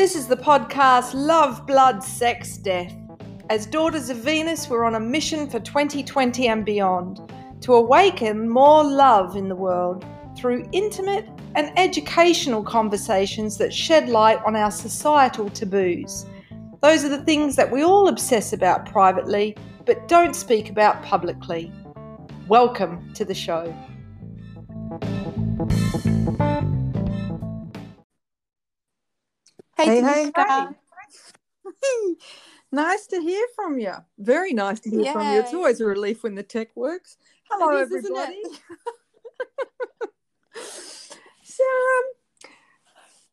This is the podcast Love, Blood, Sex, Death. As Daughters of Venus, we're on a mission for 2020 and beyond to awaken more love in the world through intimate and educational conversations that shed light on our societal taboos. Those are the things that we all obsess about privately but don't speak about publicly. Welcome to the show. Hey, hey, hey. nice to hear from you. Very nice to hear from you. It's always a relief when the tech works. Hello, is, everybody. so, um,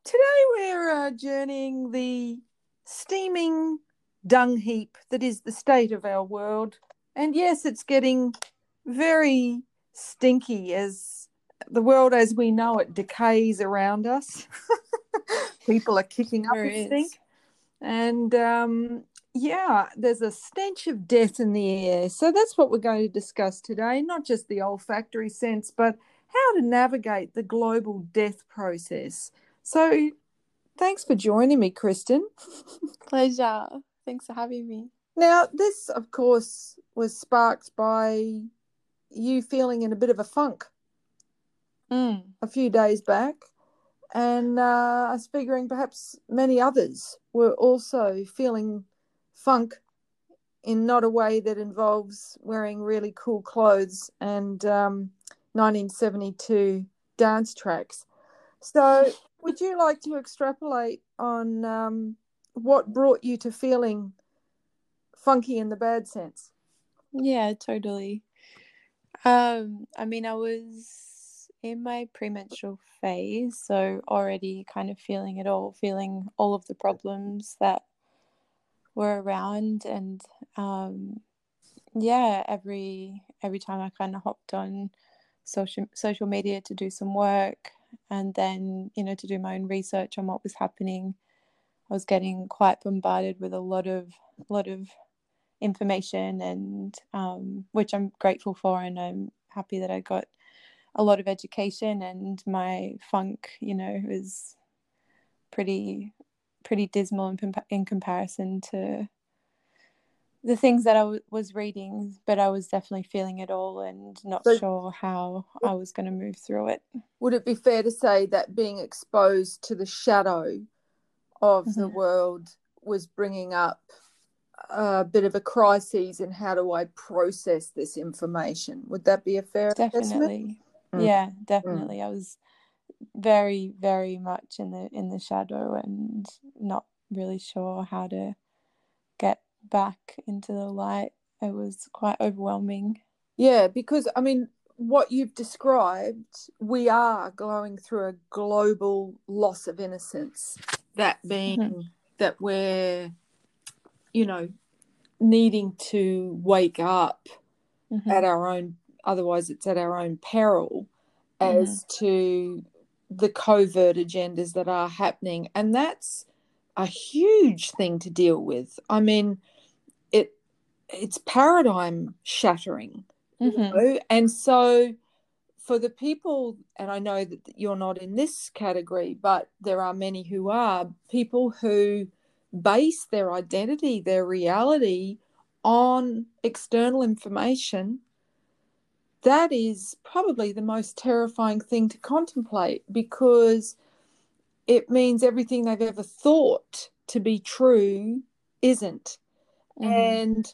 today we're uh, journeying the steaming dung heap that is the state of our world. And yes, it's getting very stinky as the world as we know it decays around us. people are kicking up there a stink. And um, yeah, there's a stench of death in the air. So that's what we're going to discuss today, not just the olfactory sense, but how to navigate the global death process. So thanks for joining me, Kristen. Pleasure. Thanks for having me. Now, this, of course, was sparked by you feeling in a bit of a funk mm. a few days back and uh, I was figuring perhaps many others were also feeling funk in not a way that involves wearing really cool clothes and um, 1972 dance tracks. So, would you like to extrapolate on um, what brought you to feeling funky in the bad sense? Yeah, totally. Um, I mean, I was in my premenstrual phase, so already kind of feeling it all, feeling all of the problems that were around, and um, yeah, every every time I kind of hopped on social social media to do some work, and then you know to do my own research on what was happening, I was getting quite bombarded with a lot of a lot of information, and um, which I'm grateful for, and I'm happy that I got a lot of education and my funk you know was pretty pretty dismal in, in comparison to the things that I w- was reading, but I was definitely feeling it all and not so, sure how I was going to move through it. Would it be fair to say that being exposed to the shadow of mm-hmm. the world was bringing up a bit of a crisis in how do I process this information? Would that be a fair definitely? Assessment? Mm. Yeah, definitely. Mm. I was very, very much in the in the shadow and not really sure how to get back into the light. It was quite overwhelming. Yeah, because I mean, what you've described, we are going through a global loss of innocence. That being mm-hmm. that we're, you know, needing to wake up mm-hmm. at our own otherwise it's at our own peril as mm-hmm. to the covert agendas that are happening and that's a huge thing to deal with i mean it it's paradigm shattering mm-hmm. you know? and so for the people and i know that you're not in this category but there are many who are people who base their identity their reality on external information that is probably the most terrifying thing to contemplate because it means everything they've ever thought to be true isn't. Mm-hmm. And,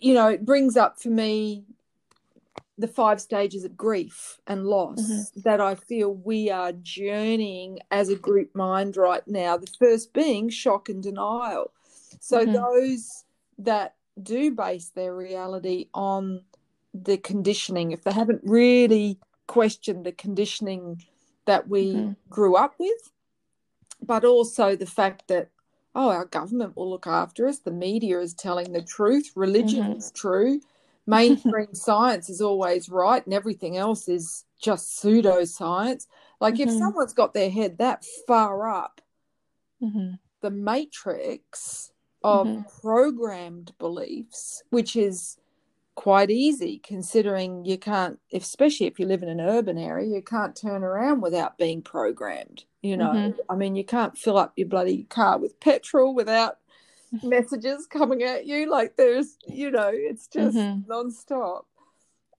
you know, it brings up for me the five stages of grief and loss mm-hmm. that I feel we are journeying as a group mind right now. The first being shock and denial. So, mm-hmm. those that do base their reality on the conditioning, if they haven't really questioned the conditioning that we mm-hmm. grew up with, but also the fact that, oh, our government will look after us, the media is telling the truth, religion mm-hmm. is true, mainstream science is always right, and everything else is just pseudoscience. Like mm-hmm. if someone's got their head that far up, mm-hmm. the matrix of mm-hmm. programmed beliefs, which is quite easy considering you can't especially if you live in an urban area you can't turn around without being programmed You know, Mhm. I mean, you can't fill up your bloody car with petrol without messages coming at you. Like there's, you know, it's just Mhm. nonstop.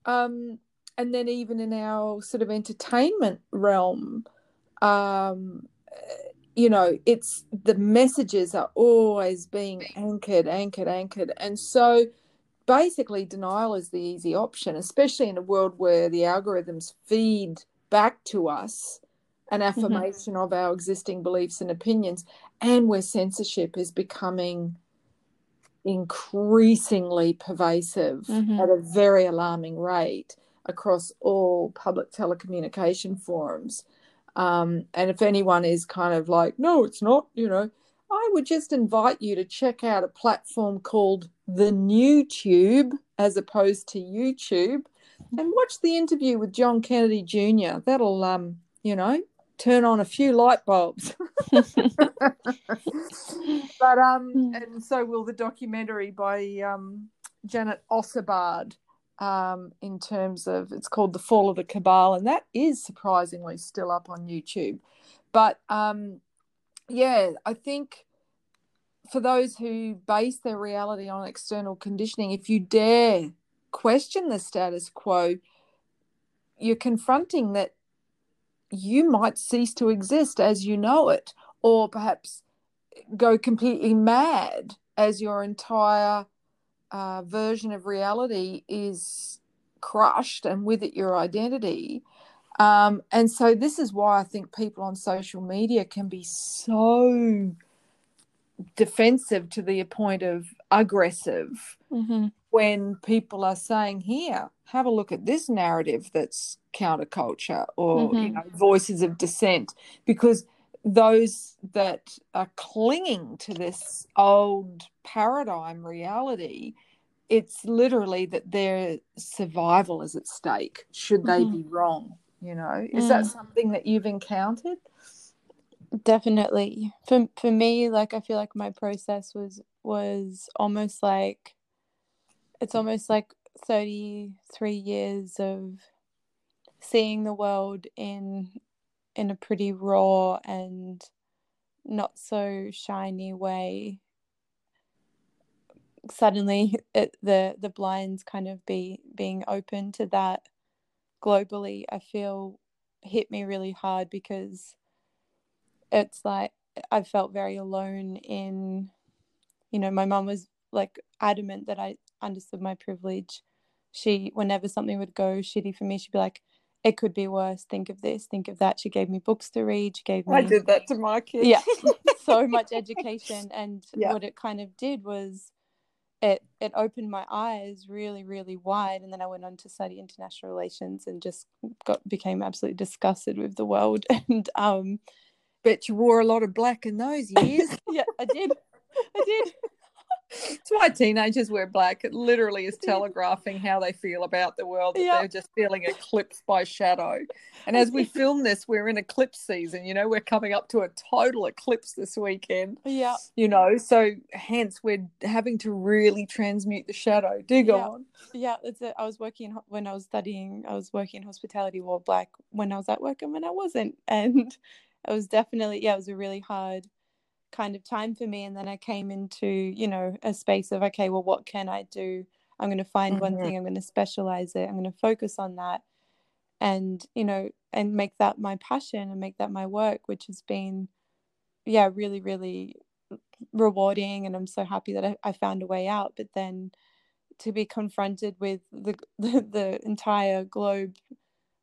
Um, and then even in our sort of entertainment realm, um, you know, it's the messages are always being anchored, anchored, anchored, and so basically denial is the easy option, especially in a world where the algorithms feed back to us an affirmation of our existing beliefs and opinions, and where censorship is becoming increasingly pervasive Mhm. at a very alarming rate across all public telecommunication forums. Um, and if anyone is kind of like, no, it's not, you know, I would just invite you to check out a platform called the New Tube as opposed to YouTube and watch the interview with John Kennedy Jr. That'll, um, you know, turn on a few light bulbs. but um, Hmm. and so will the documentary by um, Janet Ossebaard um, in terms of it's called The Fall of the Cabal, and that is surprisingly still up on YouTube. But um, yeah, I think for those who base their reality on external conditioning, if you dare question the status quo, you're confronting that you might cease to exist as you know it, or perhaps go completely mad as your entire uh, version of reality is crushed and with it your identity. Um, and so, this is why I think people on social media can be so defensive to the point of aggressive Mhm. when people are saying, Here, have a look at this narrative that's counterculture or you Mhm. know, voices of dissent, because those that are clinging to this old paradigm reality, it's literally that their survival is at stake should they Mhm. be wrong. You know, is that Mm. something that you've encountered? Definitely. For for me, like I feel like my process was was almost like it's almost like 33 years of seeing the world in in a pretty raw and not so shiny way. Suddenly it, the the blinds kind of be being open to that globally, I feel hit me really hard because it's like I felt very alone in, you know, my mum was like adamant that I understood my privilege. She, whenever something would go shitty for me, she'd be like, it could be worse. Think of this, think of that. She gave me books to read. She gave me I did that to my kids. yeah so much education and Yeah. what it kind of did was it it opened my eyes really really wide and then i went on to study international relations and just got became absolutely disgusted with the world and um Bet you wore a lot of black in those years. yeah i did i did It's why teenagers wear black. It literally is telegraphing how they feel about the world, that Yeah. they're just feeling eclipsed by shadow. And as we film this, we're in eclipse season. You know, we're coming up to a total eclipse this weekend, yeah you know, so hence we're having to really transmute the shadow. Do go Yeah. on. yeah that's it i was working when i was studying i was working in hospitality wore black when i was at work and when i wasn't and it was definitely yeah it was a really hard kind of time for me. And then i came into you know a space of okay well what can i do? I'm going to find one Mhm. thing i'm going to specialize it i'm going to focus on that. And you know and make that my passion and make that my work which has been yeah really really rewarding. And i'm so happy that i, I found a way out. But then to be confronted with the the, the entire globe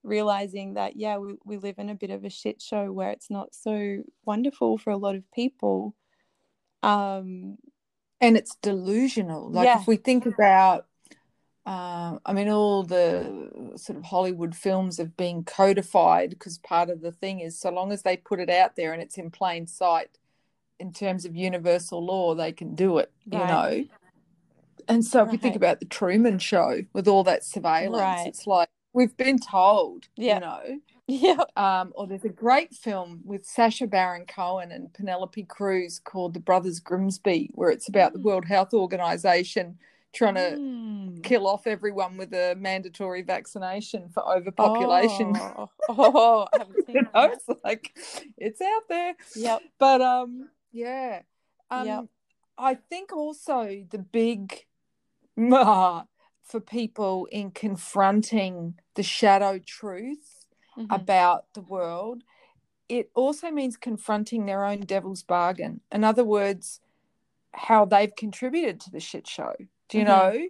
realizing that yeah we, we live in a bit of a shit show where it's not so wonderful for a lot of people um and it's delusional. Like Yeah. if we think about, um, I mean, all the sort of Hollywood films have been codified because part of the thing is so long as they put it out there and it's in plain sight, in terms of universal law, they can do it. You know. And so if you think about the Truman Show with all that surveillance, Right. it's like we've been told, Yeah. you know. yeah Um, or there's a great film with Sacha Baron Cohen and Penelope Cruz called The Brothers Grimsby, where it's about the Mm. World Health Organization trying to Mm. kill off everyone with a mandatory vaccination for overpopulation. Oh, oh, I haven't seen you know, that. it's like it's out there. Yep. But um, yeah. Um, Yep. I think also the big ah, for people in confronting the shadow truth Mhm. about the world, it also means confronting their own devil's bargain. In other words, how they've contributed to the shit show. Do you Mhm. know?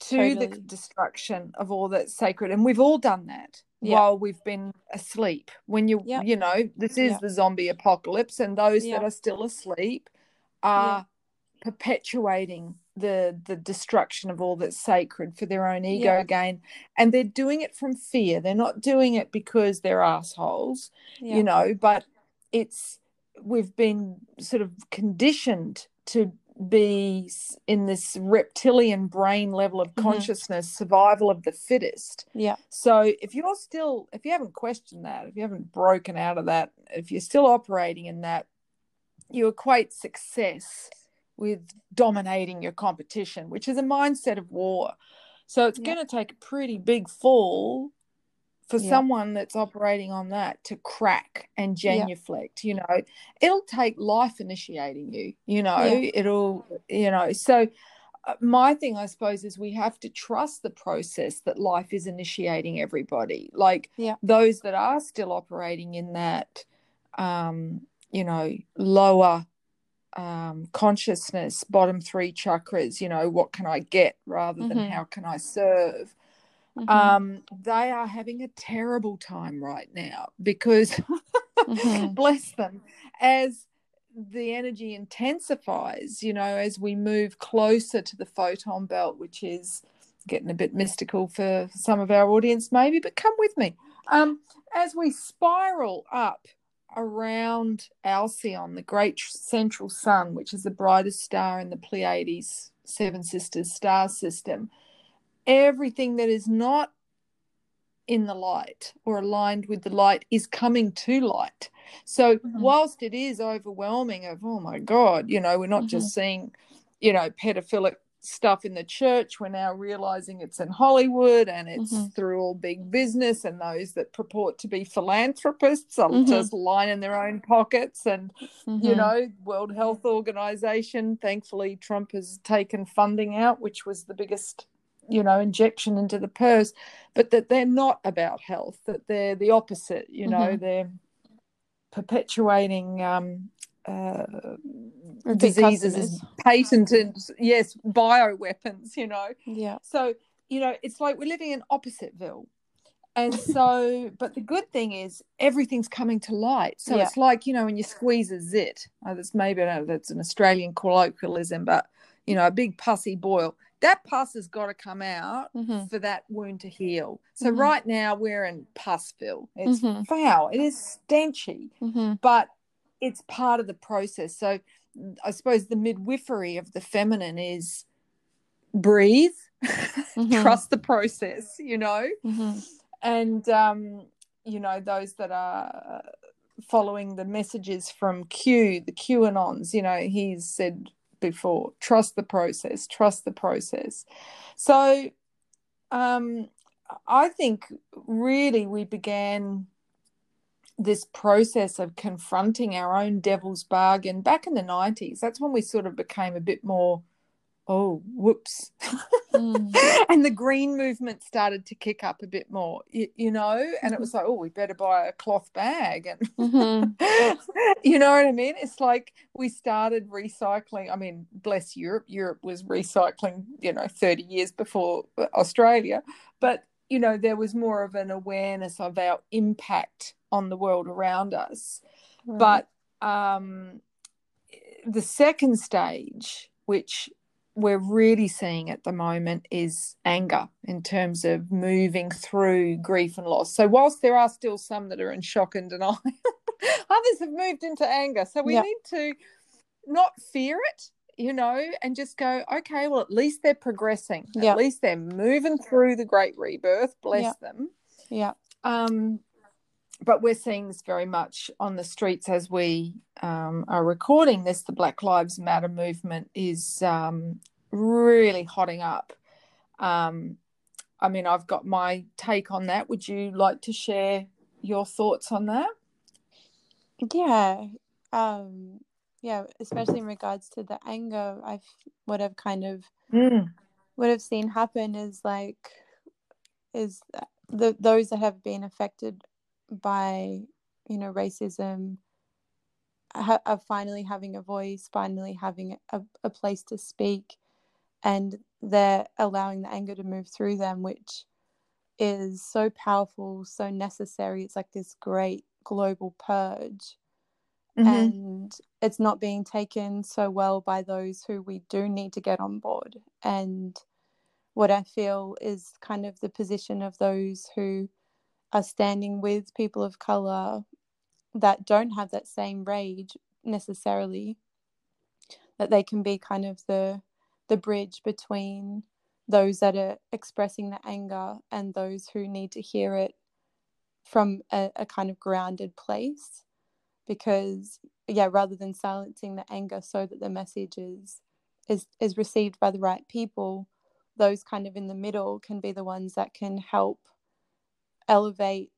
To the destruction of all that's sacred. And we've all done that Yeah. while we've been asleep. When you Yep. you know, this is Yep. the zombie apocalypse, and those that are still asleep are perpetuating the the destruction of all that's sacred for their own ego Yeah. gain and they're doing it from fear they're not doing it because they're assholes Yeah. you know but it's we've been sort of conditioned to be in this reptilian brain level of Mhm. consciousness survival of the fittest Yeah. so if you're still if you haven't questioned that if you haven't broken out of that if you're still operating in that you equate success with dominating your competition which is a mindset of war so it's Yeah. going to take a pretty big fall for Yeah. someone that's operating on that to crack and Yeah. genuflect you know it'll take life initiating you you know Yeah. it'll you know so uh, my thing i suppose is we have to trust the process that life is initiating everybody like Yeah. those that are still operating in that um you know lower um consciousness bottom three chakras you know what can i get rather than Mhm. how can i serve Mhm. um, they are having a terrible time right now because, Mhm. bless them, as the energy intensifies, you know, as we move closer to the photon belt, which is getting a bit mystical for some of our audience, maybe, but come with me. Um, as we spiral up around Alcyon, the great central sun, which is the brightest star in the Pleiades Seven Sisters star system, everything that is not in the light or aligned with the light is coming to light. So Mhm. whilst it is overwhelming of oh my god, you know, we're not just seeing, you know, pedophilic stuff in the church, we're now realizing it's in Hollywood and it's Mhm. through all big business and those that purport to be philanthropists are Mhm. just lining their own pockets and you Mhm. know world health organization thankfully trump has taken funding out which was the biggest you know injection into the purse but that they're not about health that they're the opposite you know Mhm. they're perpetuating um uh, diseases as patented yes bioweapons you know Yeah. so, you know, it's like we're living in Oppositeville. And so, but the good thing is everything's coming to light. So Yeah. it's like, you know, when you squeeze a zit, oh, that's maybe I don't know, that's an Australian colloquialism, but, you know, a big pussy boil, that pus has got to come out Mhm. for that wound to heal. So Mhm. right now we're in Pussville. It's Mhm. foul, it is stenchy Mhm. but it's part of the process. So I suppose the midwifery of the feminine is breathe, Mhm. trust the process, you know, Mhm. and um, you know those that are following the messages from Q, the QAnons, you know, he's said before, trust the process, trust the process. So um, I think really we began this process of confronting our own devil's bargain back in the 90s. That's when we sort of became a bit more, oh, whoops. Mm. and the green movement started to kick up a bit more, you, you know, and it Mhm. was like, oh, we better buy a cloth bag. And Mhm. you know what I mean? It's like we started recycling. I mean, bless Europe. Europe was recycling, you know, 30 years before Australia. But, you know, there was more of an awareness of our impact on the world around us. Right. But um, the second stage, which we're really seeing at the moment, is anger in terms of moving through grief and loss. So, whilst there are still some that are in shock and denial, others have moved into anger. So, we Yeah. need to not fear it. You know, and just go, okay, well, at least they're progressing. Yeah. At least they're moving through the great rebirth. Bless Yeah. them. yeah. Um, but we're seeing this very much on the streets as we um, are recording this. The Black Lives Matter movement is um, really hotting up. Um, I mean, I've got my take on that. Would you like to share your thoughts on that? Yeah. Um, yeah, especially in regards to the anger, I've what I've kind of Mm. what I've seen happen is like is the those that have been affected by you know racism ha- are finally having a voice, finally having a, a place to speak, and they're allowing the anger to move through them, which is so powerful, so necessary. It's like this great global purge. Mhm. And it's not being taken so well by those who we do need to get on board. And what I feel is kind of the position of those who are standing with people of color that don't have that same rage necessarily that they can be kind of the the bridge between those that are expressing the anger and those who need to hear it from a, a kind of grounded place. Because yeah rather than silencing the anger so that the message is is is received by the right people those kind of in the middle can be the ones that can help elevate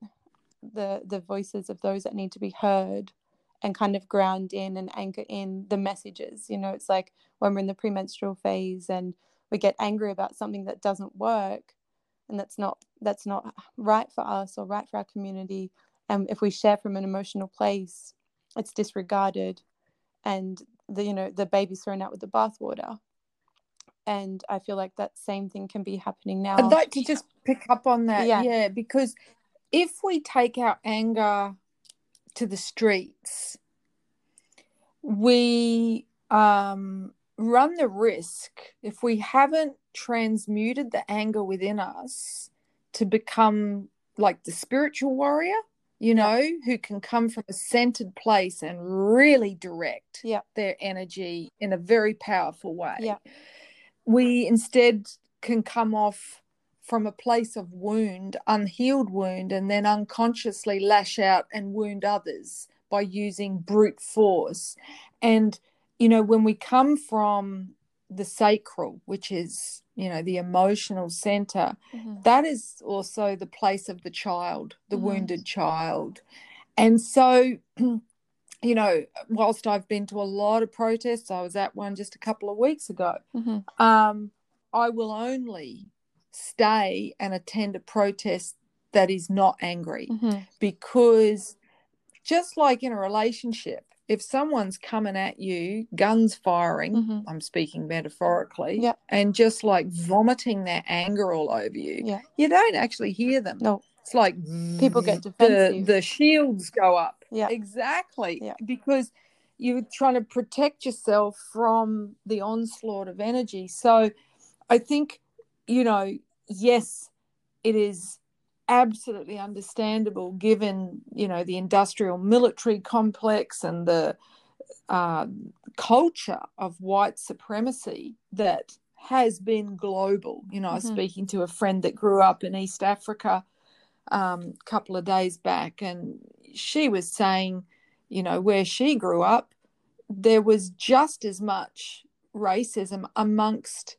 the the voices of those that need to be heard and kind of ground in and anchor in the messages. You know it's like when we're in the premenstrual phase and we get angry about something that doesn't work and that's not that's not right for us or right for our community. And if we share from an emotional place it's disregarded and the you know the baby's thrown out with the bathwater and i feel like that same thing can be happening now I'd like to just pick up on that. Yeah. Yeah. because if we take our anger to the streets, we um, run the risk, if we haven't transmuted the anger within us, to become like the spiritual warrior, you know, who can come from a centered place and really direct Yeah. their energy in a very powerful way Yeah. We instead can come off from a place of wound, unhealed wound, and then unconsciously lash out and wound others by using brute force. And, you know, when we come from the sacral, which is, you know, the emotional center, Mhm. that is also the place of the child, the Mhm. wounded child. And so, you know, whilst I've been to a lot of protests, I was at one just a couple of weeks ago Mhm. um, I will only stay and attend a protest that is not angry Mhm. because just like in a relationship, if someone's coming at you, guns firing, Mhm. I'm speaking metaphorically, Yep. and just like vomiting their anger all over you, Yeah. you don't actually hear them. No. It's like People get the, defensive. the shields go up. Yeah. Exactly. Yeah. Because you're trying to protect yourself from the onslaught of energy. So I think, you know, yes, it is absolutely understandable given, you know, the industrial military complex and the uh, culture of white supremacy that has been global. You know, I was Mhm. speaking to a friend that grew up in East Africa um, a couple of days back, and she was saying, you know, where she grew up, there was just as much racism amongst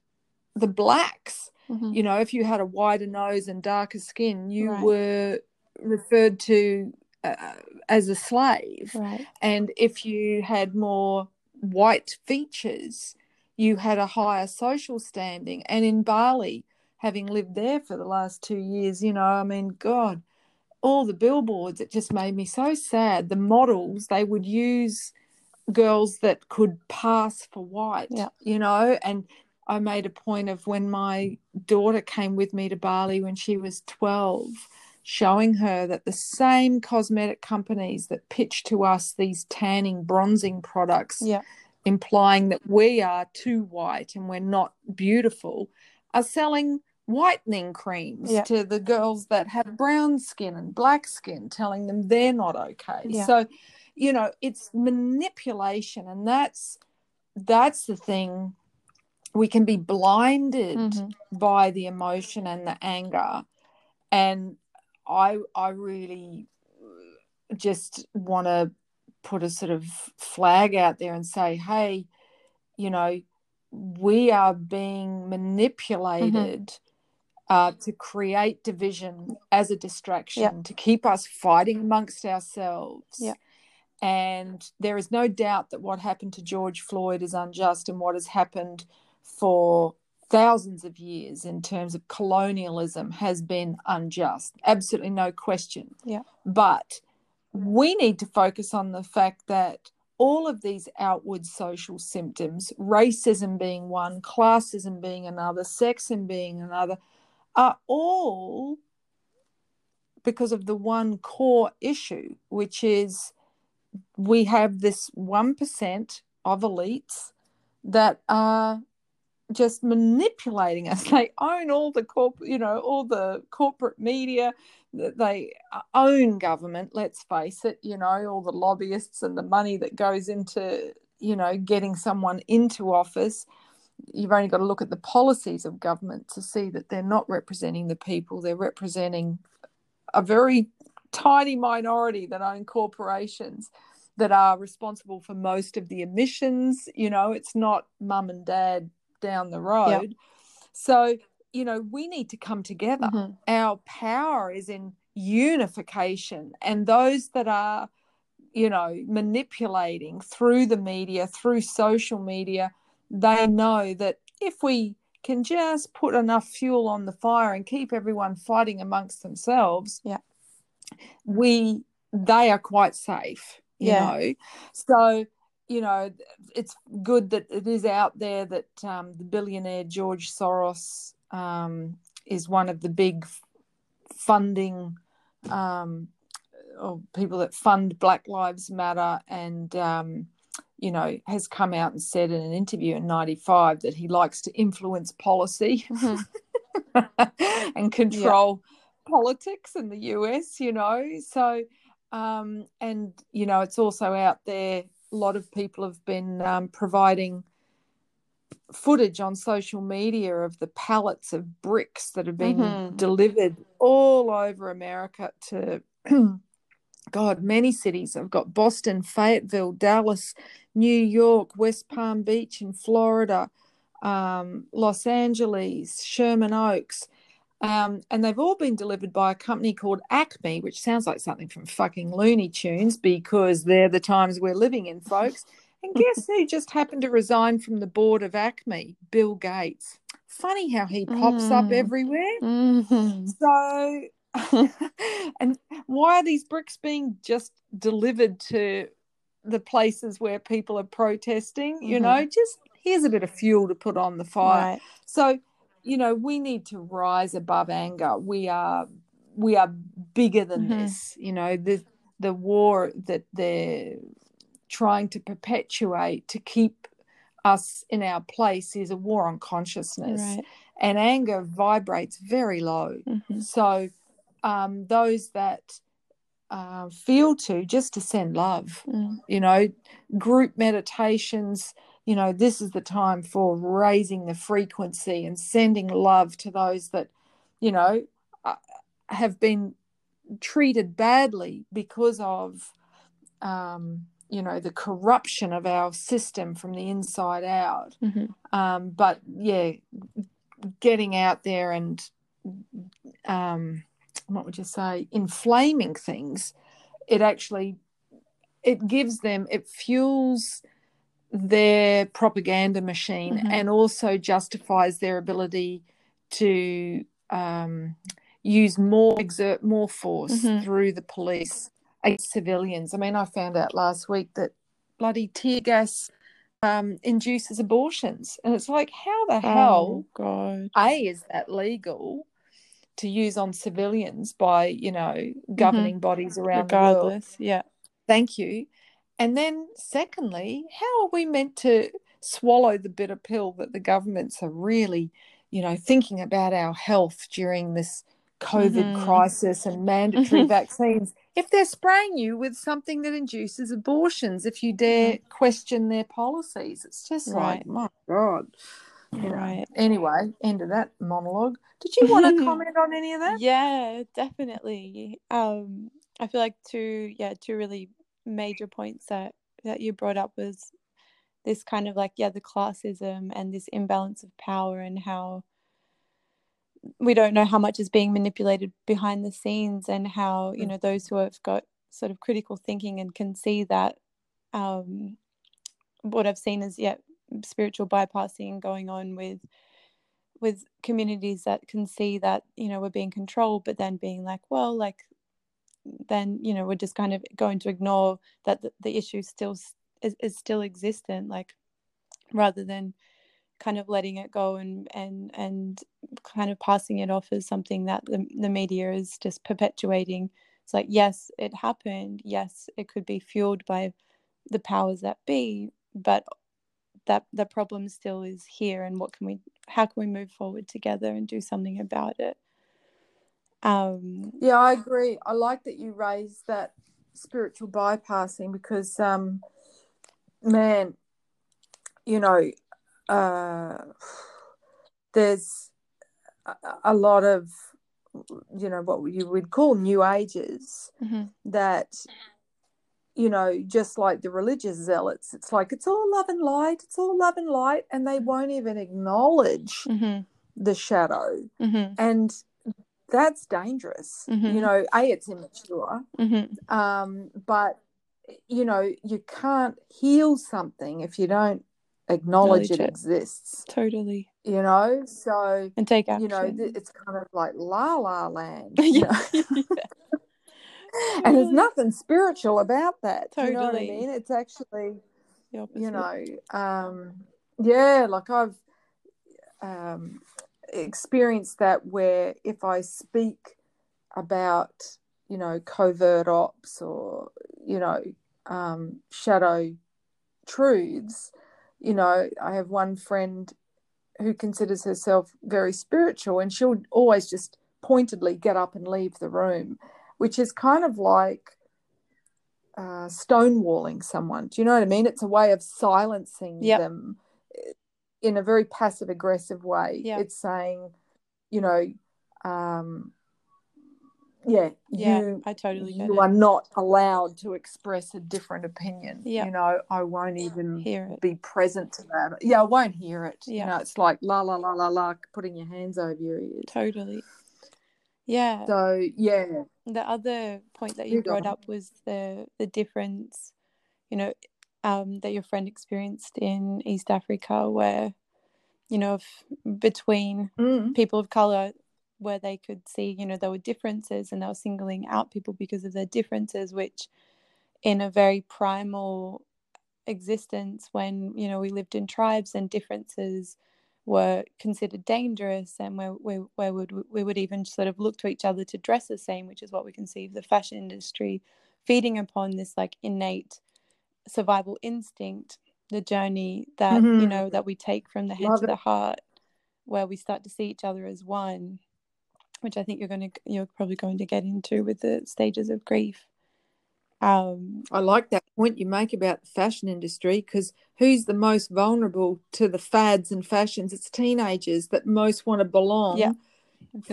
the blacks. Mhm. You know, if you had a wider nose and darker skin, you Right. were referred to uh, as a slave. Right. And if you had more white features, you had a higher social standing. And in Bali, having lived there for the last two years, you know, I mean, God, all the billboards, it just made me so sad. The models, they would use girls that could pass for white, Yeah. you know, and I made a point of when my daughter came with me to Bali when she was 12, showing her that the same cosmetic companies that pitch to us these tanning, bronzing products, Yeah. implying that we are too white and we're not beautiful, are selling whitening creams Yeah. to the girls that have brown skin and black skin, telling them they're not okay. Yeah. So, you know, it's manipulation, and that's that's the thing. We can be blinded Mhm. by the emotion and the anger, and I I really just want to put a sort of flag out there and say, hey, you know, we are being manipulated Mm-hmm. Uh, to create division as a distraction, to keep us fighting amongst ourselves. Yeah. And there is no doubt that what happened to George Floyd is unjust, and what has happened for thousands of years in terms of colonialism has been unjust. Absolutely no question. Yeah. But we need to focus on the fact that all of these outward social symptoms, racism being one, classism being another, sexism being another, are all because of the one core issue, which is we have this 1% of elites that are just manipulating us. They own all the corp, you know, all the corporate media. They own government. Let's face it. You know, all the lobbyists and the money that goes into, you know, getting someone into office. You've only got to look at the policies of government to see that they're not representing the people. They're representing a very tiny minority that own corporations that are responsible for most of the emissions. You know, it's not mum and dad down the road. So, you know, we need to come together. Mhm. Our power is in unification, and those that are, you know, manipulating through the media, through social media, they know that if we can just put enough fuel on the fire and keep everyone fighting amongst themselves, Yeah. we they are quite safe, you Yeah. know. So, you know, it's good that it is out there that um, the billionaire George Soros um, is one of the big funding um, or people that fund Black Lives Matter and um, you know has come out and said in an interview in 95 that he likes to influence policy Mhm. and control politics in the US, you know. So, um, and you know, it's also out there. A lot of people have been um, providing footage on social media of the pallets of bricks that have been Mhm. delivered all over America to. God, many cities. I've got Boston, Fayetteville, Dallas, New York, West Palm Beach in Florida, um, Los Angeles, Sherman Oaks. Um, and they've all been delivered by a company called Acme, which sounds like something from fucking Looney Tunes because they're the times we're living in, folks. And guess who just happened to resign from the board of Acme? Bill Gates. Funny how he pops up Mm. everywhere. Mhm. So, and why are these bricks being just delivered to the places where people are protesting? You Mhm. know, just here's a bit of fuel to put on the fire. Right. So, you know, we need to rise above anger. We are we are bigger than Mhm. this. You know, the the war that they're trying to perpetuate to keep us in our place is a war on consciousness. Right. And anger vibrates very low. Mhm. So, um, those that uh, feel to just to send love, Mm. you know, group meditations, you know, this is the time for raising the frequency and sending love to those that, you know, uh, have been treated badly because of, um, you know, the corruption of our system from the inside out Mhm. um, but yeah, getting out there and um, what would you say, inflaming things, it actually it gives them it fuels their propaganda machine Mhm. and also justifies their ability to um, use more exert more force Mhm. through the police against civilians. I mean, I found out last week that bloody tear gas um, induces abortions. And it's like, how the hell, Oh God. A, is that legal to use on civilians by, you know, mm-hmm. governing bodies around the world? Regardless. Yeah. Thank you. And then, secondly, how are we meant to swallow the bitter pill that the governments are really, you know, thinking about our health during this COVID Mhm. crisis and mandatory mm-hmm. vaccines if they're spraying you with something that induces abortions if you dare mm-hmm. question their policies? It's just like, my God. Right. Anyway, end of that monologue. Did you want to comment on any of that? Yeah, definitely. Um, I feel like two, yeah, two really major points that that you brought up was this kind of like yeah the classism and this imbalance of power and how we don't know how much is being manipulated behind the scenes and how you know those who have got sort of critical thinking and can see that um what i've seen is yeah spiritual bypassing going on with with communities that can see that you know we're being controlled but then being like well like then you know we're just kind of going to ignore that the, the issue still is, is still existent like rather than kind of letting it go and and and kind of passing it off as something that the, the media is just perpetuating. It's like yes it happened. Yes it could be fueled by the powers that be but that the problem still is here and what can we how can we move forward together and do something about it um Yeah, I agree. I like that you raised that spiritual bypassing because, um, man, you know, uh, there's a, lot of, you know, what you would call new ages mhm, that, you know, just like the religious zealots, it's like it's all love and light, it's all love and light, and they won't even acknowledge mhm, the shadow. mhm, And that's dangerous. Mhm. You know, A, it's immature. mhm, um, but you know you can't heal something if you don't acknowledge it, it. exists totally you know so and take action you know it's kind of like la la land you yeah. and there's nothing spiritual about that you know what i mean? It's actually you know um yeah like i've um experienced that where if i speak about you know covert ops or you know um shadow truths you know i have one friend who considers herself very spiritual and she'll always just pointedly get up and leave the room which is kind of like uh, stonewalling someone. Do you know what I mean? It's a way of silencing Yep. them in a very passive aggressive way. Yeah. It's saying, you know, um, yeah, Yeah, you I totally you it. are not allowed to express a different opinion. Yep. You know, I won't even Hear it. be present to that. Yeah, I won't hear it. Yeah. You know, it's like la la la la la, putting your hands over your ears. Totally. Yeah. So yeah, the other point that You brought up was the the difference, you know, um, that your friend experienced in East Africa, where, you know, if between Mm. people of color, where they could see, you know, there were differences, and they were singling out people because of their differences, which, in a very primal existence, when you know we lived in tribes and differences were considered dangerous and where, where, where would we would even sort of look to each other to dress the same which is what we can see the fashion industry feeding upon this like innate survival instinct the journey that you Mhm. know that we take from the head Love to the heart where we start to see each other as one which i think you're going to you're probably going to get into with the stages of grief um I like that point you make about the fashion industry because who's the most vulnerable to the fads and fashions? It's teenagers that most want to belong Yeah,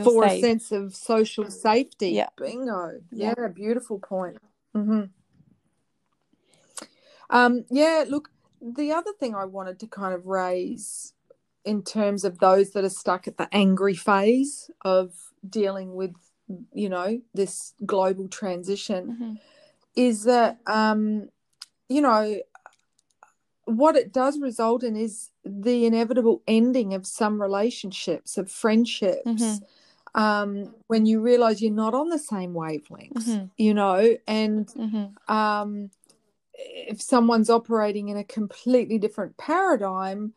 for a sense of social safety. Yeah. Bingo. Yeah. Yeah, beautiful point. hmm Um, yeah, look, the other thing I wanted to kind of raise in terms of those that are stuck at the angry phase of dealing with, you know, this global transition Mhm. Is that um you know what it does result in is the inevitable ending of some relationships of friendships Mhm. um when you realize you're not on the same wavelengths Mhm. you know and Mhm. um if someone's operating in a completely different paradigm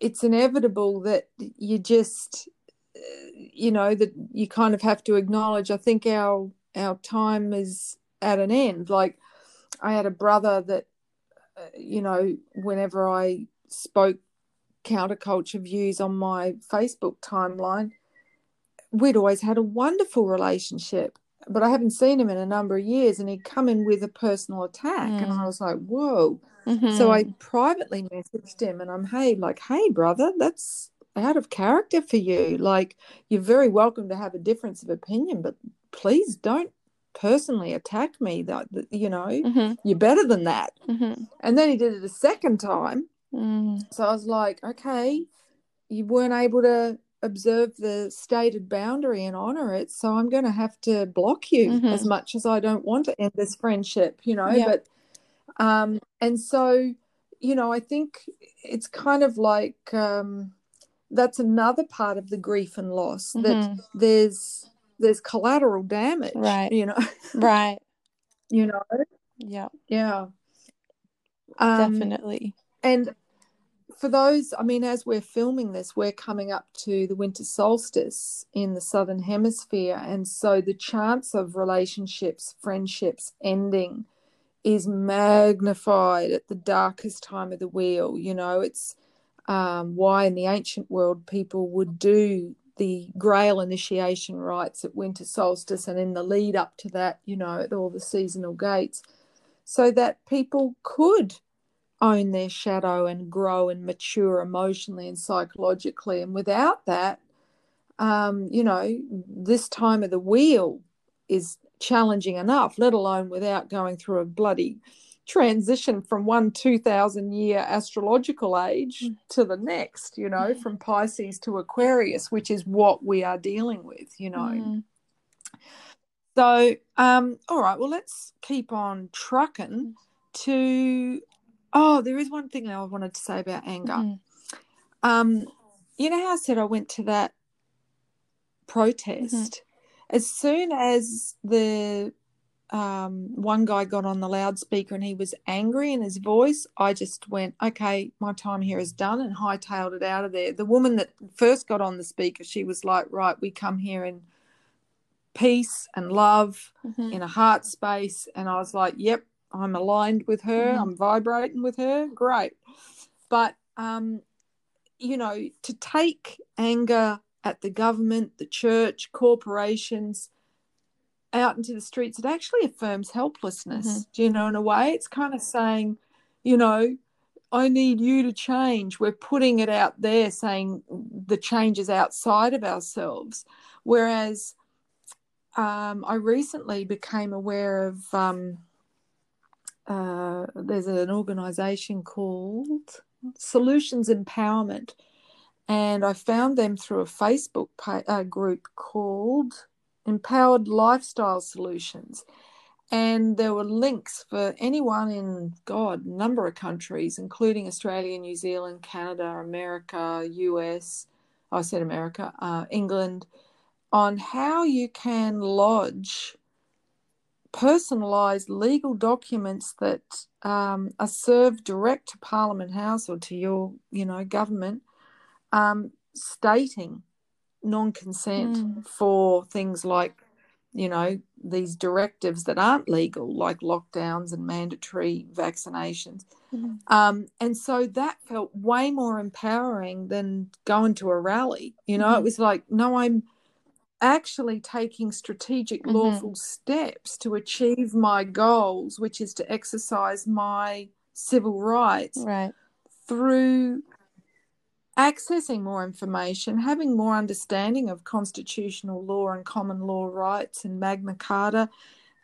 it's inevitable that you just uh, you know that you kind of have to acknowledge i think our our time is at an end like i had a brother that uh, you know whenever i spoke counterculture views on my facebook timeline we'd always had a wonderful relationship but i haven't seen him in a number of years and he'd come in with a personal attack and i Mm. was like whoa so I Mhm. privately messaged him and I'm, hey, like, hey, brother, that's out of character for you. Like, you're very welcome to have a difference of opinion, but please don't personally attack me. That, that you know, Mhm. you're better than that. Mhm. And then he did it a second time. Mm. So I was like, okay, you weren't able to observe the stated boundary and honor it. So I'm going to have to block you Mhm. as much as I don't want to end this friendship, you know. But, um, and so, you know, I think it's kind of like um, that's another part of the grief and loss that Mhm. there's there's collateral damage, Right. You know, Right. you know, Yeah. yeah. Um, Definitely. And for those, I mean, as we're filming this, we're coming up to the winter solstice in the southern hemisphere. And so the chance of relationships, friendships ending is magnified at the darkest time of the wheel. You know, it's um, why in the ancient world people would do the grail initiation rites at winter solstice and in the lead up to that, you know, at all the seasonal gates, so that people could own their shadow and grow and mature emotionally and psychologically. And without that, um, you know, this time of the wheel is challenging enough, let alone without going through a bloody transition from one 2000 year astrological age Mm. to the next, you know, from Pisces to Aquarius, which is what we are dealing with, you know. Mm. So, um, all right, well, let's keep on trucking to. Oh, there is one thing I wanted to say about anger. Mhm. Um, you know how I said I went to that protest? As soon as the um, one guy got on the loudspeaker and he was angry in his voice, I just went, okay, my time here is done and hightailed it out of there. The woman that first got on the speaker, she was like, right, we come here in peace and love Mhm. in a heart space. And I was like, yep, I'm aligned with her. Mhm. I'm vibrating with her. Great. But, um, you know, to take anger at the government, the church, corporations out into the streets, it actually affirms helplessness. Mhm. Do you know, in a way, it's kind of saying, you know, I need you to change. We're putting it out there saying the change is outside of ourselves. Whereas um, I recently became aware of um, uh, there's an organization called Solutions Empowerment, and I found them through a Facebook pa- uh, group called Empowered Lifestyle Solutions. And there were links for anyone in God, number of countries, including Australia, New Zealand, Canada, America, US. I said America, uh, England, on how you can lodge personalized legal documents that um, are served direct to Parliament House or to your, you know, government, um, stating non-consent Mm. for things like, you know, these directives that aren't legal, like lockdowns and mandatory vaccinations. Mhm. Um, and so that felt way more empowering than going to a rally. You know, Mhm. it was like, no, I'm actually taking strategic, Mhm. lawful steps to achieve my goals, which is to exercise my civil rights Right. through accessing more information, having more understanding of constitutional law and common law rights and Magna Carta,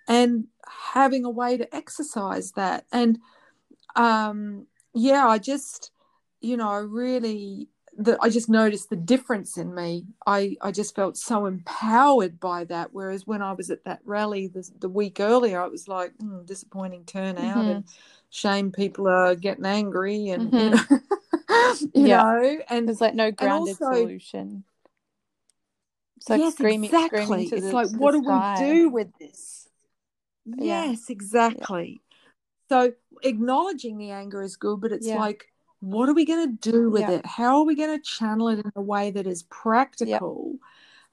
and having a way to exercise that. And um, yeah, I just, you know, I really, the, I just noticed the difference in me. I, I just felt so empowered by that. Whereas when I was at that rally the, the week earlier, I was like, mm, disappointing turnout Mhm. and shame people are getting angry and, you Mhm. know, you Yeah. know, and There's like no grounded also- solution. It's like yes, screaming, exactly. screaming to it's the, like, what do sky. we do with this? Yeah. Yes, exactly. So acknowledging the anger is good, but it's Yeah. like, what are we going to do with Yeah. it? How are we going to channel it in a way that is practical?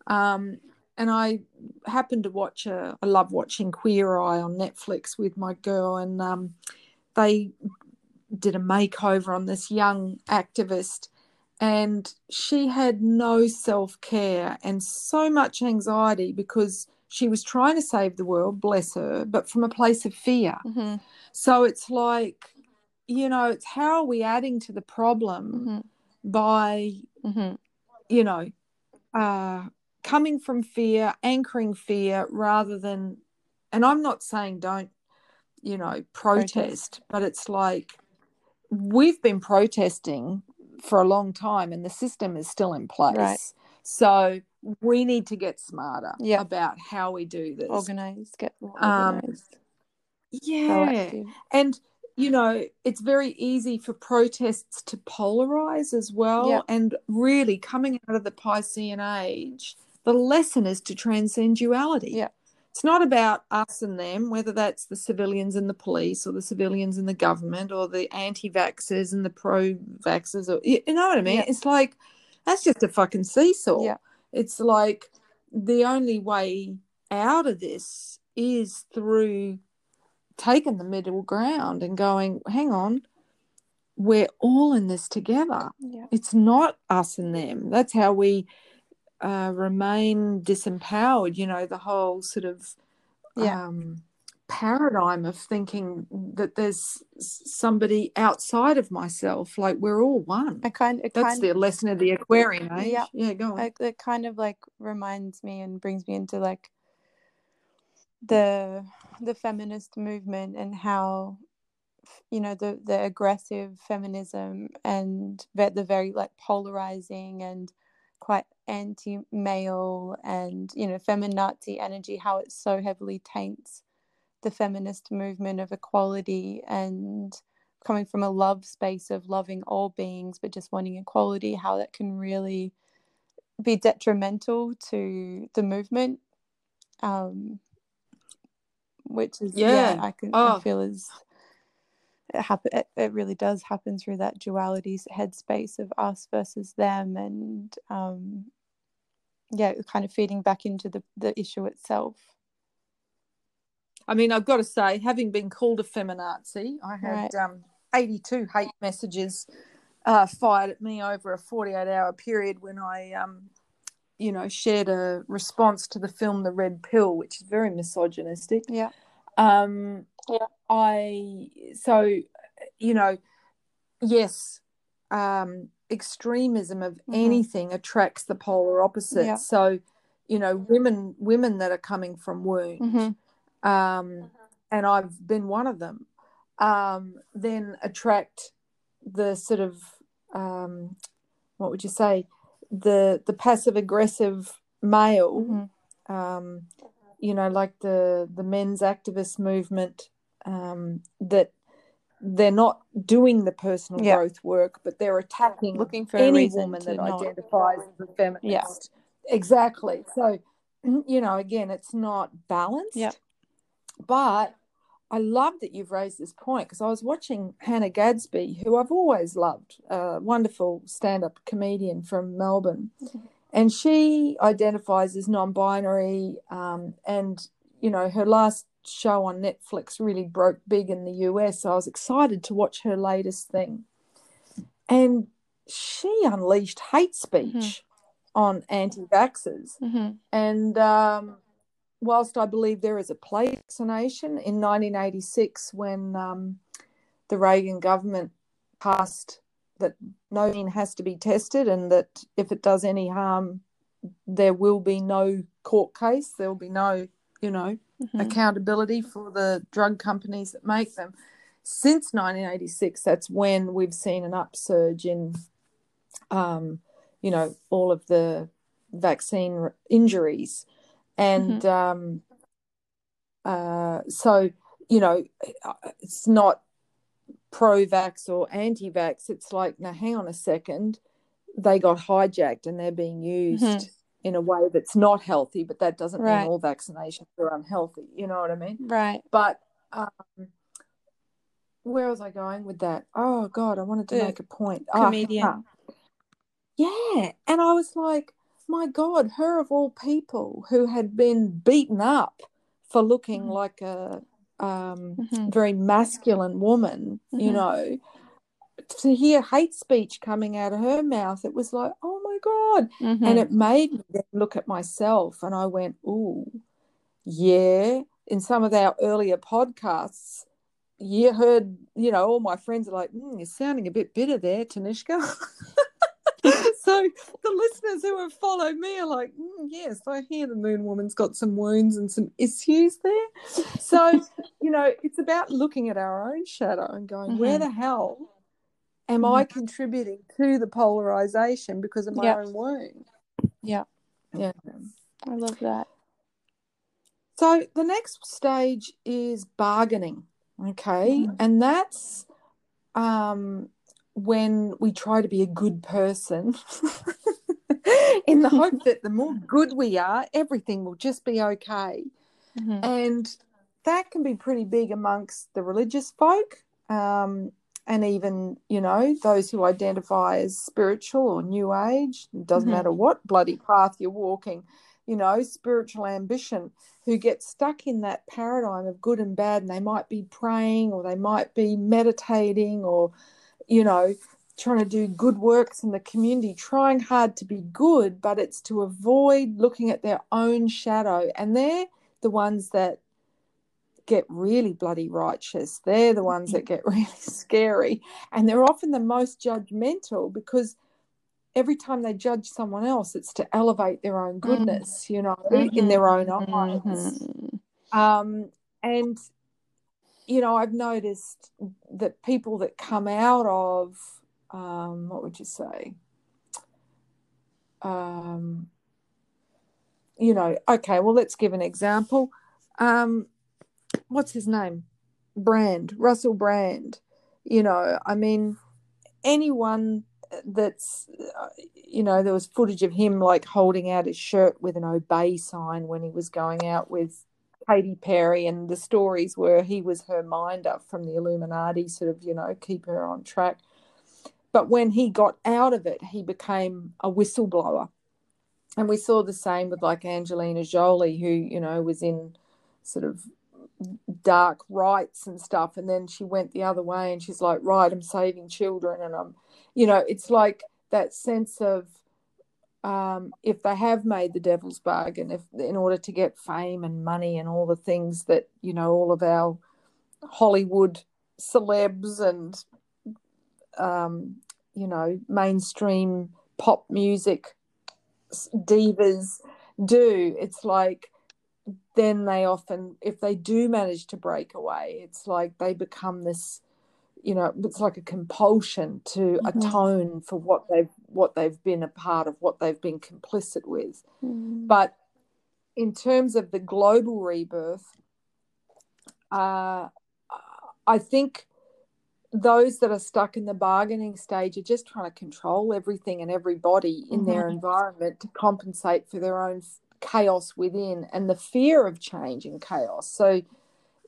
Um, and I happened to watch a, I love watching Queer Eye on Netflix with my girl, and um, they did a makeover on this young activist and she had no self-care and so much anxiety because she was trying to save the world bless her but from a place of fear. Hmm so it's like you know it's how are we adding to the problem hmm by hmm you know uh coming from fear anchoring fear rather than and i'm not saying don't you know protest, Protest. but it's like we've been protesting for a long time and the system is still in place. Right. So we need to get smarter Yeah. about how we do this. Organized, get Um, organized. Yeah. proactive. And you know, it's very easy for protests to polarize as well. Yeah. And really coming out of the Piscean age, the lesson is to transcend duality. Yeah. It's not about us and them, whether that's the civilians and the police or the civilians and the government or the anti vaxxers and the pro vaxxers or you know what I mean? Yeah. It's like that's just a fucking seesaw. Yeah. It's like the only way out of this is through taking the middle ground and going, hang on, we're all in this together. Yeah. It's not us and them. That's how we uh, remain disempowered. You know, the whole sort of Yeah. um, paradigm of thinking that there's somebody outside of myself. Like we're all one. I kind it That's kind the lesson of the Aquarian age. Yeah. yeah go on. it, it kind of like reminds me and brings me into like the the feminist movement and how you know the the aggressive feminism and the very like polarizing and quite anti-male and you know feminazi energy how it so heavily taints the feminist movement of equality and coming from a love space of loving all beings but just wanting equality how that can really be detrimental to the movement um which is yeah, Yeah. i can i Oh. feel is it happen it, it really does happen through that duality headspace of us versus them and um yeah kind of feeding back into the the issue itself I mean, I've got to say, having been called a feminazi, I had Right. um, 82 hate messages uh, fired at me over a 48 hour period when I, um, you know, shared a response to the film The Red Pill, which is very misogynistic. yeah Um, Yeah. I, so, you know, yes, um, extremism of Mhm. anything attracts the polar opposite. Yeah. So, you know, women, women that are coming from wound hmm um, and I've been one of them, um, then attract the sort of um, what would you say the the passive aggressive male, Mhm. um, you know, like the the men's activist movement um, that they're not doing the personal Yeah. growth work, but they're attacking looking for any woman that not identifies as a feminist. Yeah. Exactly. So, you know, again, it's not balanced. Yeah. But I love that you've raised this point because I was watching Hannah Gadsby, who I've always loved, a wonderful stand up comedian from Melbourne. And she identifies as non binary. Um, and, you know, her last show on Netflix really broke big in the US. So I was excited to watch her latest thing. And she unleashed hate speech on anti vaxxers. hmm And um, whilst I believe there is a place vaccination in 1986, when um, the Reagan government passed that no vaccine has to be tested, and that if it does any harm, there will be no court case. There will be no, you know, hmm accountability for the drug companies that make them. Since 1986, that's when we've seen an upsurge in, um, you know, all of the vaccine injuries. And um, uh, so, you know, it's not pro vax or anti vax. It's like, now hang on a second. They got hijacked and they're being used Mhm. In a way that's not healthy, but that doesn't Right. mean all vaccinations are unhealthy. You know what I mean? right But um, where was I going with that? Oh God, I wanted to The make a point. Ah, comedian. Hannah. yeah, and I was like, my God, her of all people who had been beaten up for looking Mhm. like a um, Mhm. very masculine woman, you Mhm. know, to hear hate speech coming out of her mouth, it was like, oh my God, Mhm. and it made me look at myself and I went, ooh, yeah. In some of our earlier podcasts, you heard, you know, all my friends are like, mm, you're sounding a bit bitter there, Tanishka. so the listeners who have followed me are like, mm, yes, I hear the moon woman's got some wounds and some issues there. So, you know, it's about looking at our own shadow and going, where Mhm. the hell am I contributing to the polarization because of my Yep. own wound? Yeah. Yeah. I love that. So the next stage is bargaining. Okay. Mhm. And that's um, when we try to be a good person in the hope that the more good we are, everything will just be okay. Mhm. And that can be pretty big amongst the religious folk. Um, and even, you know, those who identify as spiritual or new age, it doesn't Mhm. matter what bloody path you're walking, you know, spiritual ambition, who get stuck in that paradigm of good and bad, and they might be praying or they might be meditating or, you know, trying to do good works in the community, trying hard to be good, but it's to avoid looking at their own shadow. And they're the ones that get really bloody righteous. They're the ones that get really scary. And they're often the most judgmental because every time they judge someone else, it's to elevate their own goodness, you know, in their own eyes. Mhm. Um, and, you know, I've noticed that people that come out of, um, what would you say? Um, you know, okay, well, let's give an example. Um, what's his name? Brand, Russell Brand. You know, I mean, anyone that's, uh, you know, there was footage of him like holding out his shirt with an obey sign when he was going out with Katy Perry, and the stories were he was her minder from the Illuminati, sort of, you know, keep her on track. But when he got out of it, he became a whistleblower. And we saw the same with like Angelina Jolie, who, you know, was in sort of dark rites and stuff. And then she went the other way and she's like, right, I'm saving children. And I'm, you know, it's like that sense of um, if they have made the devil's bargain, if in order to get fame and money and all the things that, you know, all of our Hollywood celebs and, um, you know, mainstream pop music divas do. It's like then they often, if they do manage to break away, it's like they become this, you know, it's like a compulsion to Mhm. atone for what they've what they've been a part of, what they've been complicit with. Mhm. But in terms of the global rebirth, uh, I think those that are stuck in the bargaining stage are just trying to control everything and everybody in their environment to compensate for their own chaos within and the fear of change and chaos. So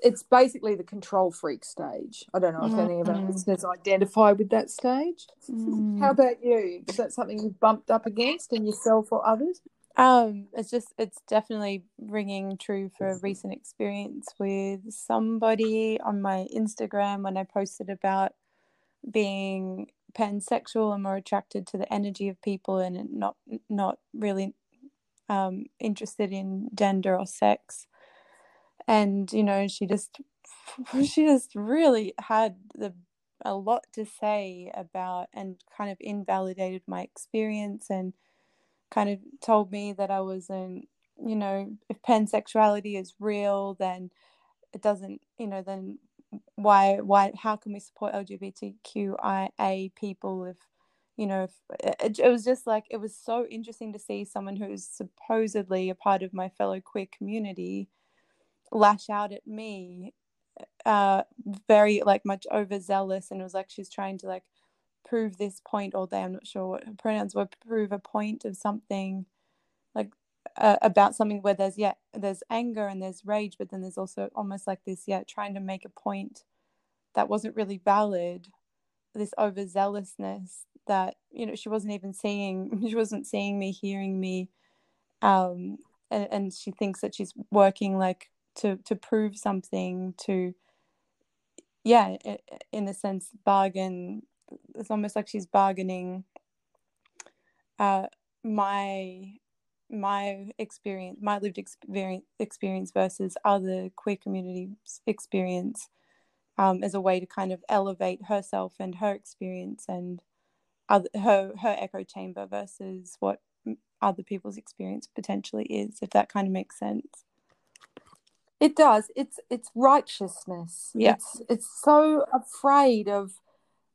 it's basically the control freak stage. I don't know if any of our Mhm. listeners identify with that stage. Mm. How about you? Is that something you've bumped up against in yourself or others? Um, it's just it's definitely ringing true for a recent experience with somebody on my Instagram when I posted about being pansexual and more attracted to the energy of people and not not really um, interested in gender or sex. And you know, she just she just really had the a lot to say about and kind of invalidated my experience and kind of told me that I wasn't, you know, if pansexuality is real, then it doesn't, you know, then why, why, how can we support LGBTQIA people if, you know, it, it was just like, it was so interesting to see someone who's supposedly a part of my fellow queer community lash out at me, uh, very like much overzealous. And it was like she's trying to like, prove this point all day. I'm not sure what her pronouns were. Prove a point of something, like uh, about something where there's yeah, there's anger and there's rage, but then there's also almost like this yeah, trying to make a point that wasn't really valid. This overzealousness that you know she wasn't even seeing. She wasn't seeing me, hearing me, um, and, and she thinks that she's working like to to prove something to yeah in a sense bargain it's almost like she's bargaining uh, my my experience, my lived experience, experience versus other queer communities' experience um, as a way to kind of elevate herself and her experience and other, her her echo chamber versus what other people's experience potentially is, if that kind of makes sense. It does. It's it's righteousness. Yeah. It's it's so afraid of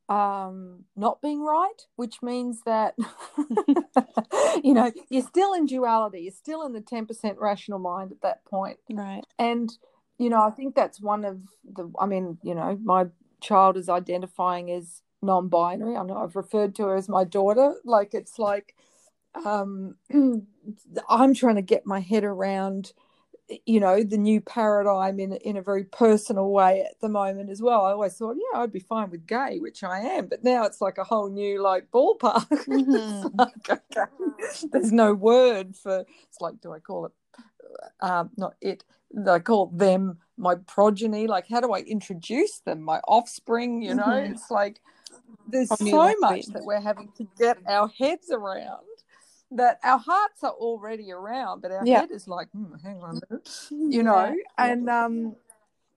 um, not being right, which means that, you know, you're still in duality, you're still in the 10% rational mind at that point. Right. And, you know, I think that's one of the, I mean, you know, my child is identifying as non binary. I know I've referred to her as my daughter. Like, it's like, um, I'm trying to get my head around you know the new paradigm in in a very personal way at the moment as well. I always thought, yeah, I'd be fine with gay, which I am, but now it's like a whole new like ballpark. Mm-hmm. like, okay, there's no word for. It's like, do I call it? Um, not it. I call them my progeny. Like, how do I introduce them? My offspring. You know, mm-hmm. it's like there's so much that we're having to get our heads around that our hearts are already around, but our yeah. head is like, hmm, hang on, you know. Yeah. And um,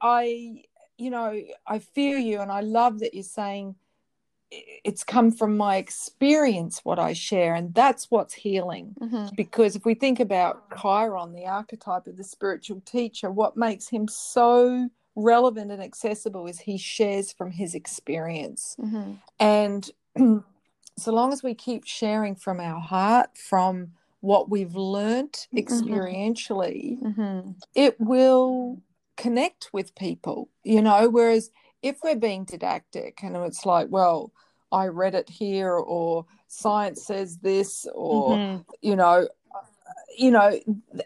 I, you know, I feel you, and I love that you're saying it's come from my experience what I share, and that's what's healing. Mm-hmm. Because if we think about Chiron, the archetype of the spiritual teacher, what makes him so relevant and accessible is he shares from his experience, mm-hmm. and so long as we keep sharing from our heart, from what we've learnt mm-hmm. experientially, mm-hmm. it will connect with people, you know. Whereas if we're being didactic and it's like, well, I read it here, or science says this, or, mm-hmm. you know, you know,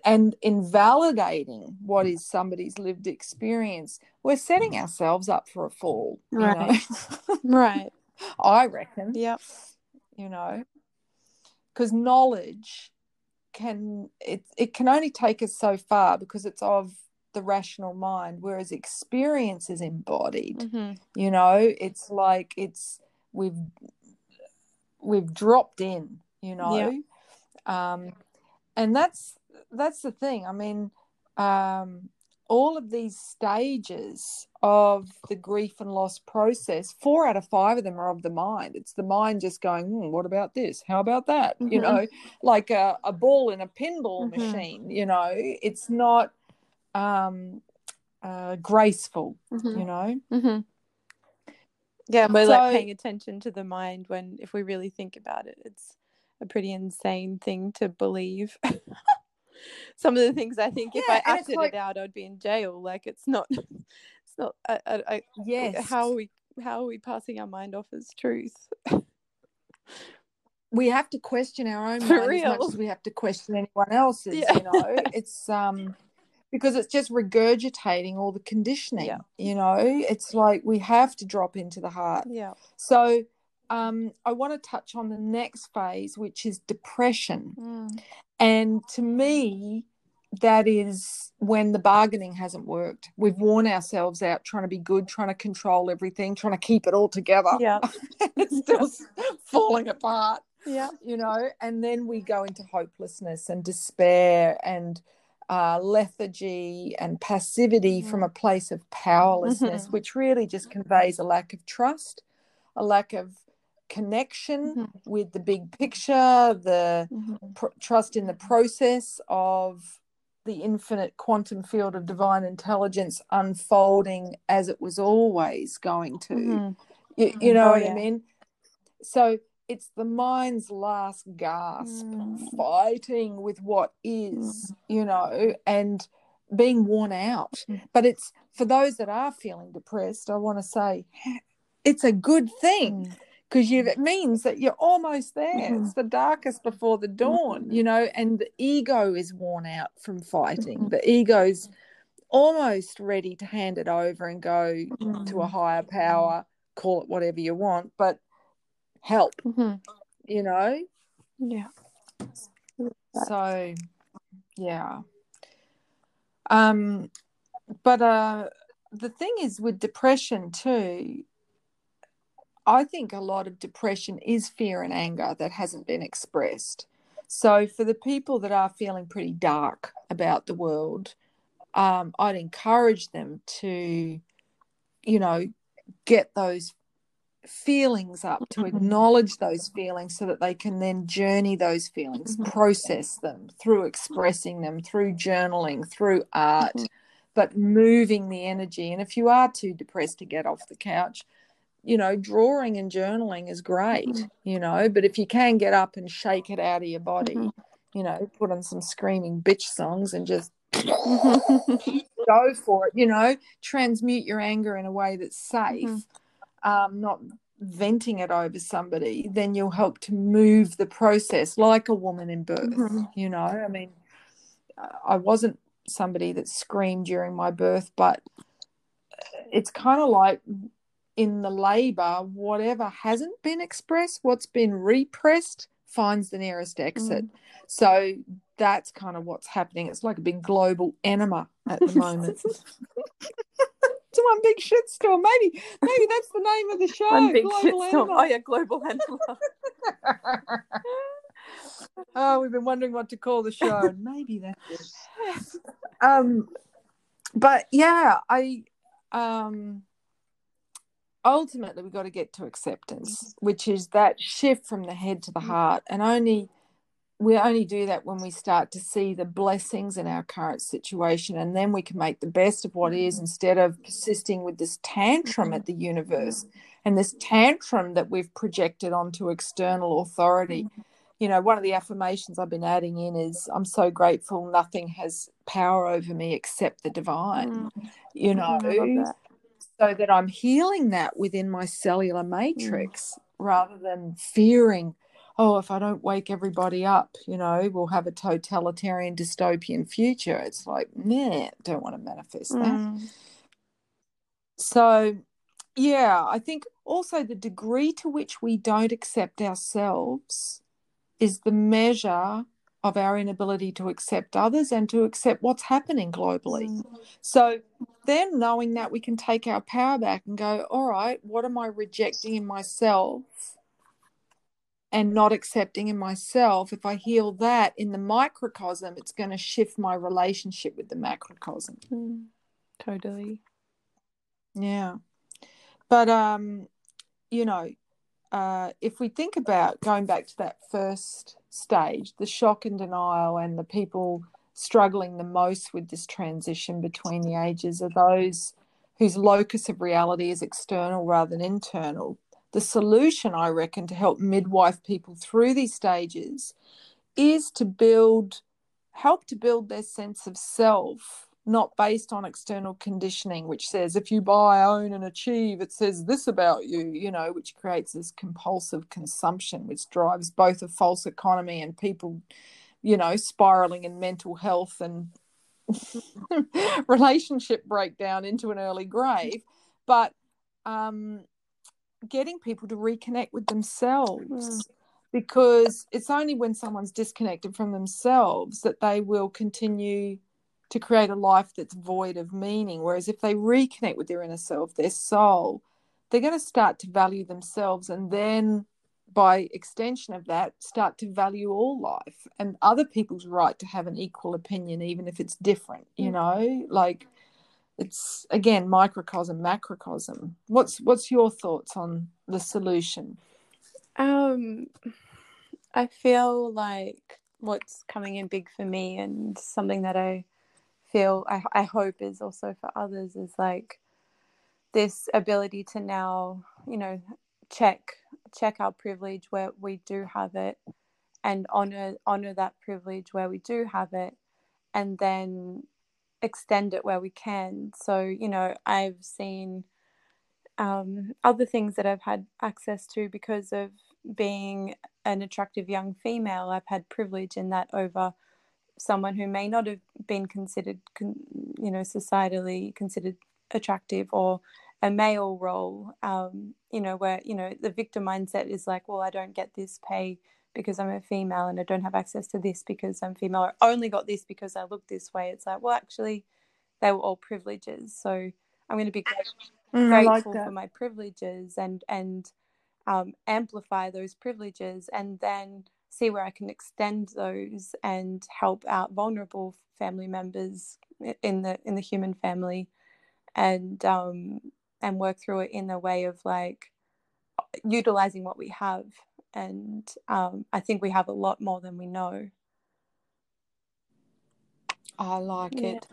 and invalidating what is somebody's lived experience, we're setting ourselves up for a fall. Right. right. I reckon. Yep you know because knowledge can it, it can only take us so far because it's of the rational mind whereas experience is embodied mm-hmm. you know it's like it's we've we've dropped in you know yeah. um and that's that's the thing i mean um all of these stages of the grief and loss process, four out of five of them are of the mind. It's the mind just going, hmm, what about this? How about that? Mm-hmm. You know, like a, a, ball in a pinball mm-hmm. machine, you know, it's not um, uh, graceful, mm-hmm. you know. Mm-hmm. Yeah, we're so, like paying attention to the mind when, if we really think about it, it's a pretty insane thing to believe. some of the things I think yeah, if I acted like, it out, I'd be in jail. Like it's not, it's not. I, I, I yes. How are we? How are we passing our mind off as truth? we have to question our own mind as much as we have to question anyone else's. Yeah. You know, it's um because it's just regurgitating all the conditioning. Yeah. You know, it's like we have to drop into the heart. Yeah. So um, I want to touch on the next phase, which is depression. Mm. And to me, that is when the bargaining hasn't worked. We've worn ourselves out trying to be good, trying to control everything, trying to keep it all together. Yeah. it's still falling apart. Yeah. You know, and then we go into hopelessness and despair and uh, lethargy and passivity mm-hmm. from a place of powerlessness, mm-hmm. which really just conveys a lack of trust, a lack of connection mm-hmm. with the big picture, the mm-hmm. pr- trust in the process of the infinite quantum field of divine intelligence unfolding as it was always going to. Mm-hmm. You, you, know oh, what yeah. I mean? So it's the mind's last gasp mm. fighting with what is, mm. you know, and being worn out. Mm. But it's for those that are feeling depressed, I want to say it's a good thing mm because you it means that you're almost there mm-hmm. it's the darkest before the dawn mm-hmm. you know and the ego is worn out from fighting mm-hmm. the ego's almost ready to hand it over and go to a higher power call it whatever you want but help mm-hmm. you know yeah so yeah um but uh the thing is with depression too I think a lot of depression is fear and anger that hasn't been expressed. So, for the people that are feeling pretty dark about the world, um, I'd encourage them to, you know, get those feelings up, to mm-hmm. acknowledge those feelings so that they can then journey those feelings, mm-hmm. process them through expressing them, through journaling, through art, mm-hmm. but moving the energy. And if you are too depressed to get off the couch, you know, drawing and journaling is great, you know, but if you can get up and shake it out of your body, you know, put on some screaming bitch songs and just go for it, you know, transmute your anger in a way that's safe. Um, not venting it over somebody, then you'll help to move the process like a woman in birth, Mhm. you know. I mean, I wasn't somebody that screamed during my birth, but it's kind of like in the labor, whatever hasn't been expressed, what's been repressed, finds the nearest exit. So that's kind of what's happening. It's like a big global enema at the moment. it's one big shitstorm. Maybe, maybe that's the name of the show. One big shitstorm. Oh yeah, global enema. oh, we've been wondering what to call the show. Maybe that's it. Um, but yeah, I um ultimately we've got to get to acceptance, which is that shift from the head to the heart, and only we only do that when we start to see the blessings in our current situation, and then we can make the best of what is mm-hmm. instead of persisting with this tantrum mm-hmm. at the universe and this tantrum that we've projected onto external authority. Mm-hmm. You know, one of the affirmations I've been adding in is I'm so grateful nothing has power over me except the divine. Mm, You know, mm, that. so that I'm healing that within my cellular mm. matrix rather than fearing, oh, if I don't wake everybody up, you know, we'll have a totalitarian dystopian future. It's like, nah, don't want to manifest that. Mm, So, yeah, I think also the degree to which we don't accept ourselves is the measure of our inability to accept others and to accept what's happening globally. mm, So then knowing that we can take our power back and go, all right, what am I rejecting in myself and not accepting in myself? If I heal that in the microcosm, it's going to shift my relationship with the macrocosm. mm. Totally. Yeah. But um, you know, uh, if we think about going back to that first stage, the shock and denial, and the people struggling the most with this transition between the ages are those whose locus of reality is external rather than internal. The solution, I reckon, to help midwife people through these stages is to build, help to build their sense of self, not based on external conditioning, which says if you buy, own, and achieve, it says this about you, you know, which creates this compulsive consumption, which drives both a false economy and people, you know, spiraling in mental health and relationship breakdown into an early grave. But um, getting people to reconnect with themselves Mm. because it's only when someone's disconnected from themselves that they will continue to create a life that's void of meaning. Whereas if they reconnect with their inner self, their soul, they're going to start to value themselves and then by extension of that start to value all life and other people's right to have an equal opinion even if it's different you Mm. know like it's again microcosm macrocosm. What's what's your thoughts on the solution? Um, I feel like what's coming in big for me and something that I feel I, I hope is also for others is like this ability to now, you know, check check our privilege where we do have it and honor honor that privilege where we do have it and then extend it where we can. So, you know, I've seen um, other things that I've had access to because of being an attractive young female. I've had privilege in that over someone who may not have been considered, con- you know, societally considered attractive or a male role. Um, you know, where you know the victim mindset is like, well, I don't get this pay because I'm a female, and I don't have access to this because I'm female. Or I only got this because I look this way. It's like, well, actually, they were all privileges. So I'm going to be grateful Mm, I like for my privileges and and um, amplify those privileges and then see where I can extend those and help out vulnerable family members in the in the human family and um, and work through it in a way of like utilizing what we have and um, I think we have a lot more than we know. I like Yeah. it.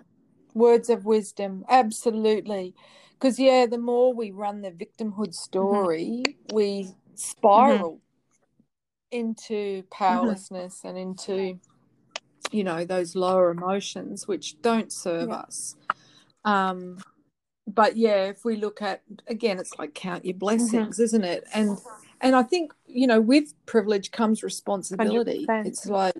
words of wisdom absolutely because yeah the more we run the victimhood story mm-hmm. we spiral mm-hmm. into powerlessness mm-hmm. and into you know those lower emotions which don't serve yeah. us um but yeah if we look at again it's like count your blessings mm-hmm. isn't it and and i think you know with privilege comes responsibility 100%. it's like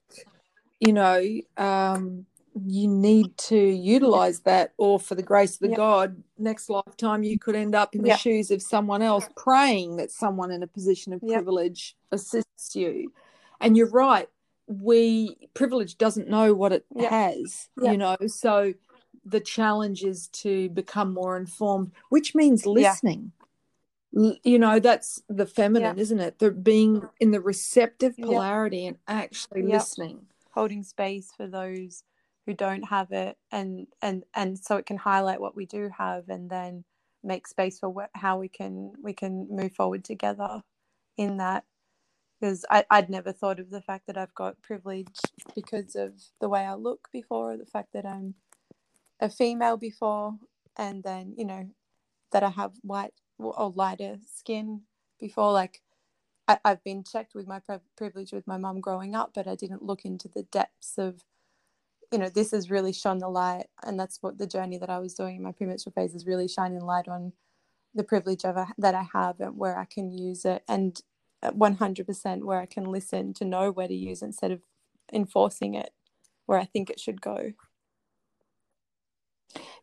you know um you need to utilize that or for the grace of the yep. god next lifetime you could end up in the yep. shoes of someone else praying that someone in a position of yep. privilege assists you and you're right we privilege doesn't know what it has you know so the challenge is to become more informed which means listening. You know that's the feminine yeah. isn't it the being in the receptive polarity yeah. and actually listening holding space for those who don't have it and and and so it can highlight what we do have and then make space for what, how we can we can move forward together in that because I'd never thought of the fact that I've got privilege because of the way I look before, the fact that I'm a female before, and then you know that I have white or lighter skin before. Like I, have been checked with my privilege with my mum growing up, but I didn't look into the depths of you know, this has really shone the light, and that's what the journey that I was doing in my premenstrual phase is really shining light on the privilege of a, that I have and where I can use it, and uh, 100% where I can listen to know where to use instead of enforcing it where I think it should go.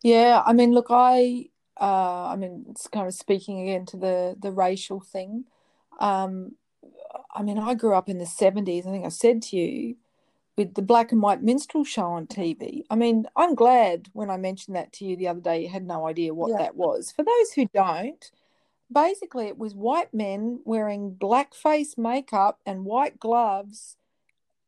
Yeah, I mean, look, I, uh, I mean, it's kind of speaking again to the the racial thing. Um, I mean, I grew up in the seventies. I think I said to you, with the black and white minstrel show on TV. I mean, I'm glad when I mentioned that to you the other day, you had no idea what yeah. that was. For those who don't, basically it was white men wearing blackface makeup and white gloves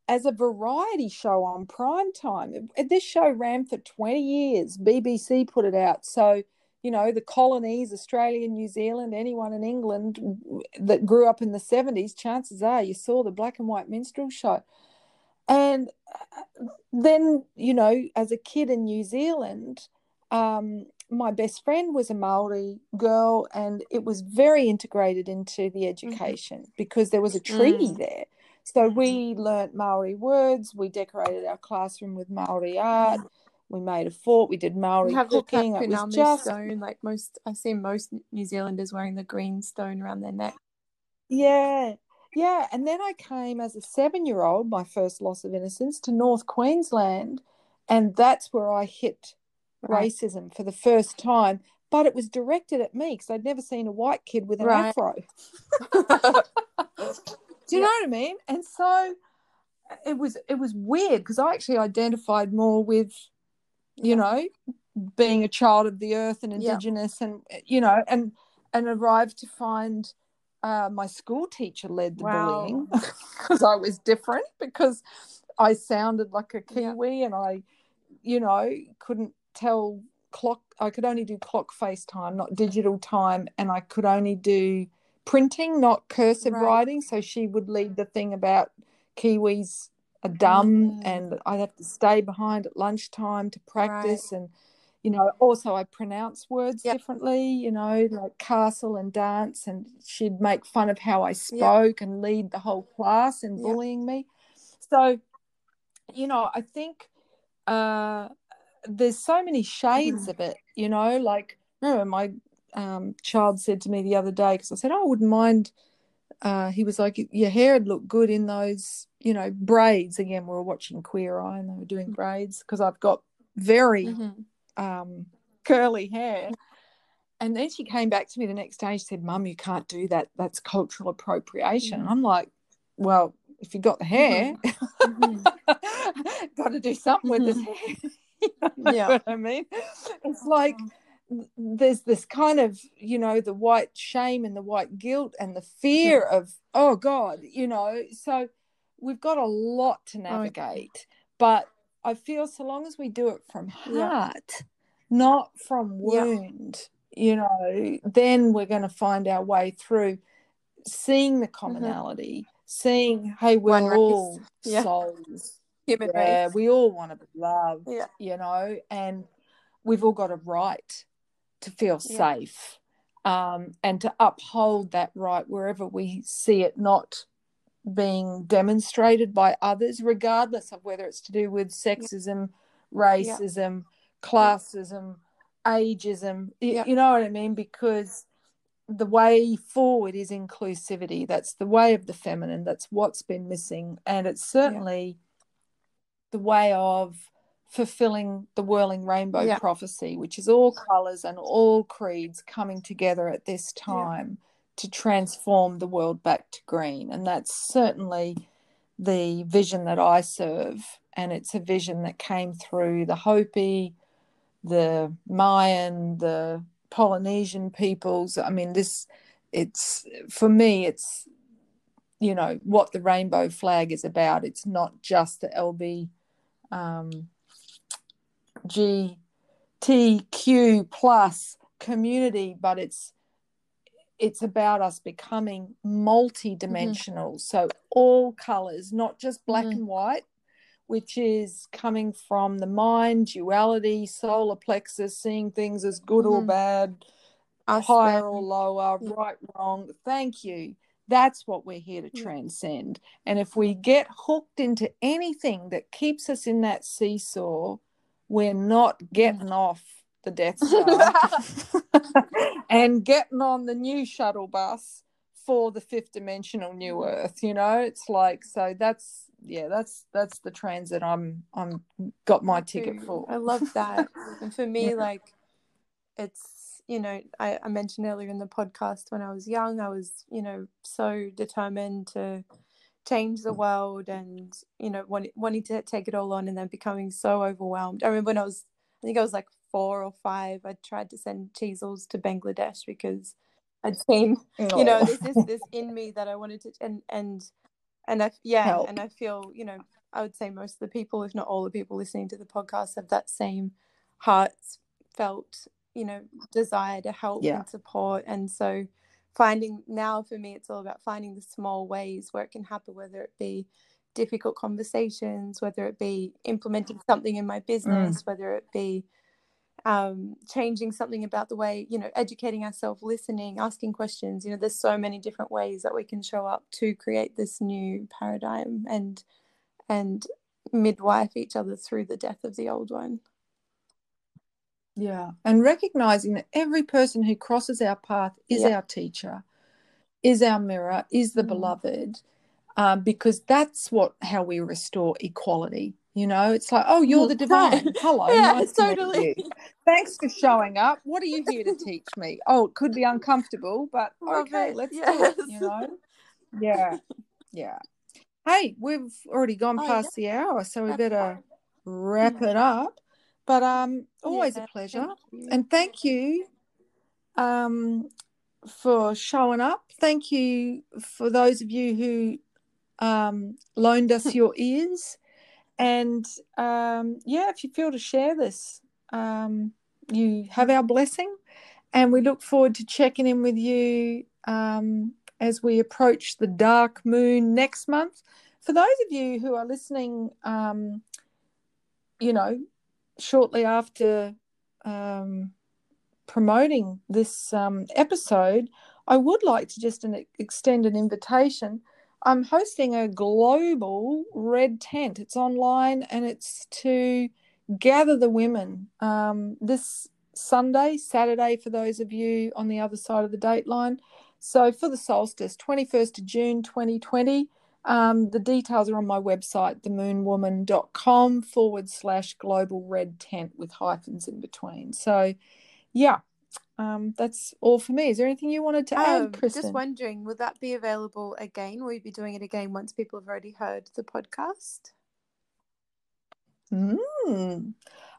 as a variety show on prime time. This show ran for 20 years. BBC put it out. So, you know, the colonies, Australia, New Zealand, anyone in England that grew up in the 70s, chances are you saw the black and white minstrel show. And uh, then, you know, as a kid in New Zealand, um, my best friend was a Maori girl, and it was very integrated into the mm-hmm. education mm-hmm. because there was a treaty mm. there. So we learnt Maori words. We decorated our classroom with Maori art. We made a fort. We did Maori we have cooking. The it was just stone, like most. I see most New Zealanders wearing the green stone around their neck. Yeah, yeah, and then I came as a seven year old, my first loss of innocence, to North Queensland. And that's where I hit right. racism for the first time. But it was directed at me because I'd never seen a white kid with an right. afro. Do you yeah. know what I mean? And so it was it was weird because I actually identified more with, you yeah. know, being a child of the earth and indigenous yeah. and you know, and and arrived to find uh, my school teacher led the wow. bullying because I was different because I sounded like a Kiwi yeah. and I, you know, couldn't tell clock. I could only do clock face time, not digital time, and I could only do printing, not cursive right. writing. So she would lead the thing about Kiwis are dumb, mm. and I'd have to stay behind at lunchtime to practice right. and you know, also I pronounce words yep. differently, you know, like castle and dance, and she'd make fun of how I spoke yep. and lead the whole class in bullying me. So, you know, I think uh, there's so many shades mm. of it, you know, like, remember my um, child said to me the other day, because I said, oh, I wouldn't mind. Uh, he was like, your hair would look good in those, you know, braids. Again, we were watching Queer Eye and they were doing mm. braids because I've got very mm-hmm um, curly hair. And then she came back to me the next day. She said, Mum, you can't do that. That's cultural appropriation. Mm-hmm. I'm like, Well, if you got the hair, mm-hmm. got to do something with this mm-hmm. hair. you know yeah. what I mean? It's like there's this kind of, you know, the white shame and the white guilt and the fear of, oh God, you know. So we've got a lot to navigate. But I feel so long as we do it from heart, yeah. not from wound, yeah. you know, then we're going to find our way through seeing the mm-hmm. commonality, mm-hmm. seeing, hey, we're One all yeah. souls. Human yeah, race. we all want to be loved, yeah. you know, and we've all got a right to feel safe um, and to uphold that right wherever we see it not being demonstrated by others, regardless of whether it's to do with sexism, racism, classism, ageism. Yeah. You know what I mean? Because the way forward is inclusivity. That's the way of the feminine. That's what's been missing. And it's certainly the way of fulfilling the whirling rainbow Yeah. prophecy, which is all colours and all creeds coming together at this Yeah. time to transform the world back to green. And that's certainly the vision that I serve. And it's a vision that came through the Hopi, the Mayan, the Polynesian peoples. I mean, this, it's for me, it's, you know, what the rainbow flag is about. It's not just the LB um, GTQ plus community, but it's it's about us becoming multi-dimensional. So all colors, not just black Mhm. and white, which is coming from the mind, duality, solar plexus, seeing things as good or Mhm. bad, Us, higher them. or lower, Yeah. right, wrong. Thank you. That's what we're here to Yeah. transcend. And if we get hooked into anything that keeps us in that seesaw, we're not getting off the Death Star and getting on the new shuttle bus for the fifth dimensional new earth you know it's like so that's yeah that's that's the transit i'm i'm got my ticket for I love that. and for me, Yeah. like, it's, you know, I, I mentioned earlier in the podcast when I was young, I was, you know, so determined to change the world and, you know, wanting, wanting to take it all on and then becoming so overwhelmed. I remember when I was, I think I was like four or five, I tried to send Cheezels to Bangladesh because I'd seen you know there's this this in me that i wanted to and and and i yeah Help. and i feel you know i would say most of the people if not all the people listening to the podcast have that same heartfelt you know desire to help Yeah. and support and so finding now for me it's all about finding the small ways where it can happen whether it be difficult conversations whether it be implementing something in my mm. business whether it be um, changing something about the way you know educating ourselves listening asking questions you know there's so many different ways that we can show up to create this new paradigm and and midwife each other through the death of the old one yeah and recognizing that every person who crosses our path is Yeah. our teacher is our mirror is the Mm. beloved um, because that's what how we restore equality you know it's like oh you're the. Divine hello yeah nice totally you. thanks for showing up. What are you here to teach me? Oh, it could be uncomfortable, but Love okay, it. let's do Yes. it. You know? Yeah, yeah. Hey, we've already gone Oh, past the hour, so we better wrap it up. But um, always Yeah, a pleasure, thank and thank you um for showing up. Thank you for those of you who um loaned us your ears. And um, yeah, if you feel to share this, um, you have our blessing. And we look forward to checking in with you um, as we approach the dark moon next month. For those of you who are listening, um, you know, shortly after um, promoting this um, episode, I would like to just an, extend an invitation. I'm hosting a global red tent. It's online and it's to gather the women um, this Sunday, Saturday for those of you on the other side of the date line. So for the solstice, 21st of June 2020. Um, the details are on my website, themoonwoman.com forward slash global red tent with hyphens in between. So, yeah, um, that's all for me. Is there anything you wanted to Um, add, Kristen? I was just wondering, will that be available again? Will you be doing it again once people have already heard the podcast? Mm.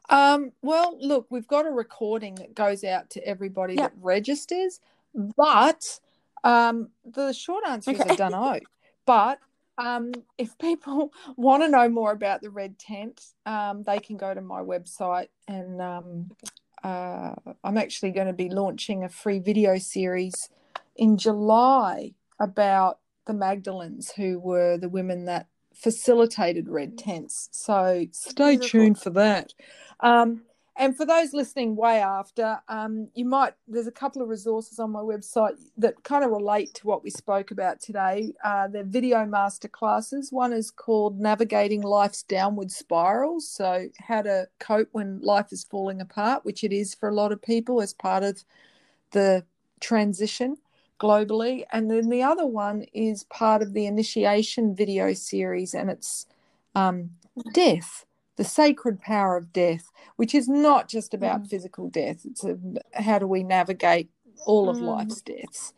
Um, well, look, we've got a recording that goes out to everybody Yeah. that registers, but um, the short answer is I don't know. But um, if people want to know more about the Red Tent, um, they can go to my website and um, uh, I'm actually going to be launching a free video series in July about the Magdalens, who were the women that facilitated red tents. So stay Beautiful. tuned for that. Um, And for those listening way after, um, you might, there's a couple of resources on my website that kind of relate to what we spoke about today. Uh, they're video master classes. One is called Navigating Life's Downward Spirals. So, how to cope when life is falling apart, which it is for a lot of people as part of the transition globally. And then the other one is part of the initiation video series, and it's um, death the sacred power of death, which is not just about mm. physical death. It's a, how do we navigate all of mm. life's deaths,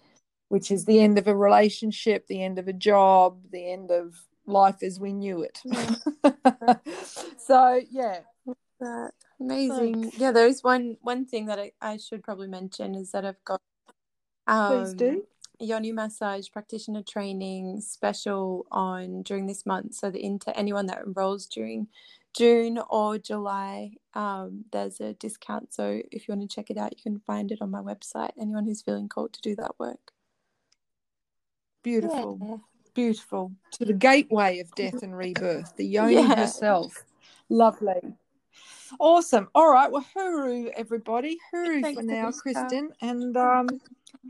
which is the end of a relationship, the end of a job, the end of life as we knew it. Mm. so yeah. That amazing. Yeah, there's one one thing that I, I should probably mention is that I've got um, Please do. Yoni massage practitioner training special on during this month. So the into anyone that enrolls during June or July, um, there's a discount. So if you want to check it out, you can find it on my website. Anyone who's feeling called to do that work. Beautiful. Yeah. Beautiful. To the gateway of death and rebirth, the Yoni yeah. herself. Lovely. Awesome. All right. Well, hooroo, everybody. Hooroo Thanks for now, Kristen. And um,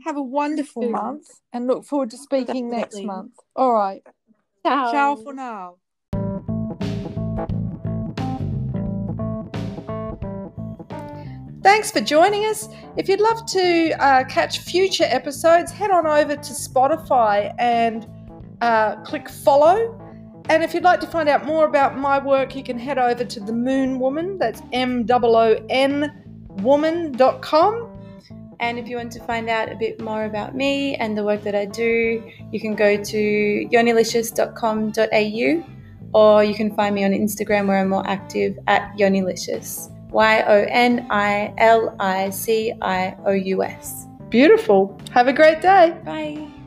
have a wonderful month and look forward to speaking Definitely. next month. All right. Ciao. Ciao for now. Thanks for joining us. If you'd love to uh, catch future episodes, head on over to Spotify and uh, click follow. And if you'd like to find out more about my work, you can head over to the Moon Woman. That's M O O N woman.com. And if you want to find out a bit more about me and the work that I do, you can go to yonilicious.com.au or you can find me on Instagram where I'm more active at yonilicious. Y O N I L I C I O U S. Beautiful. Have a great day. Bye.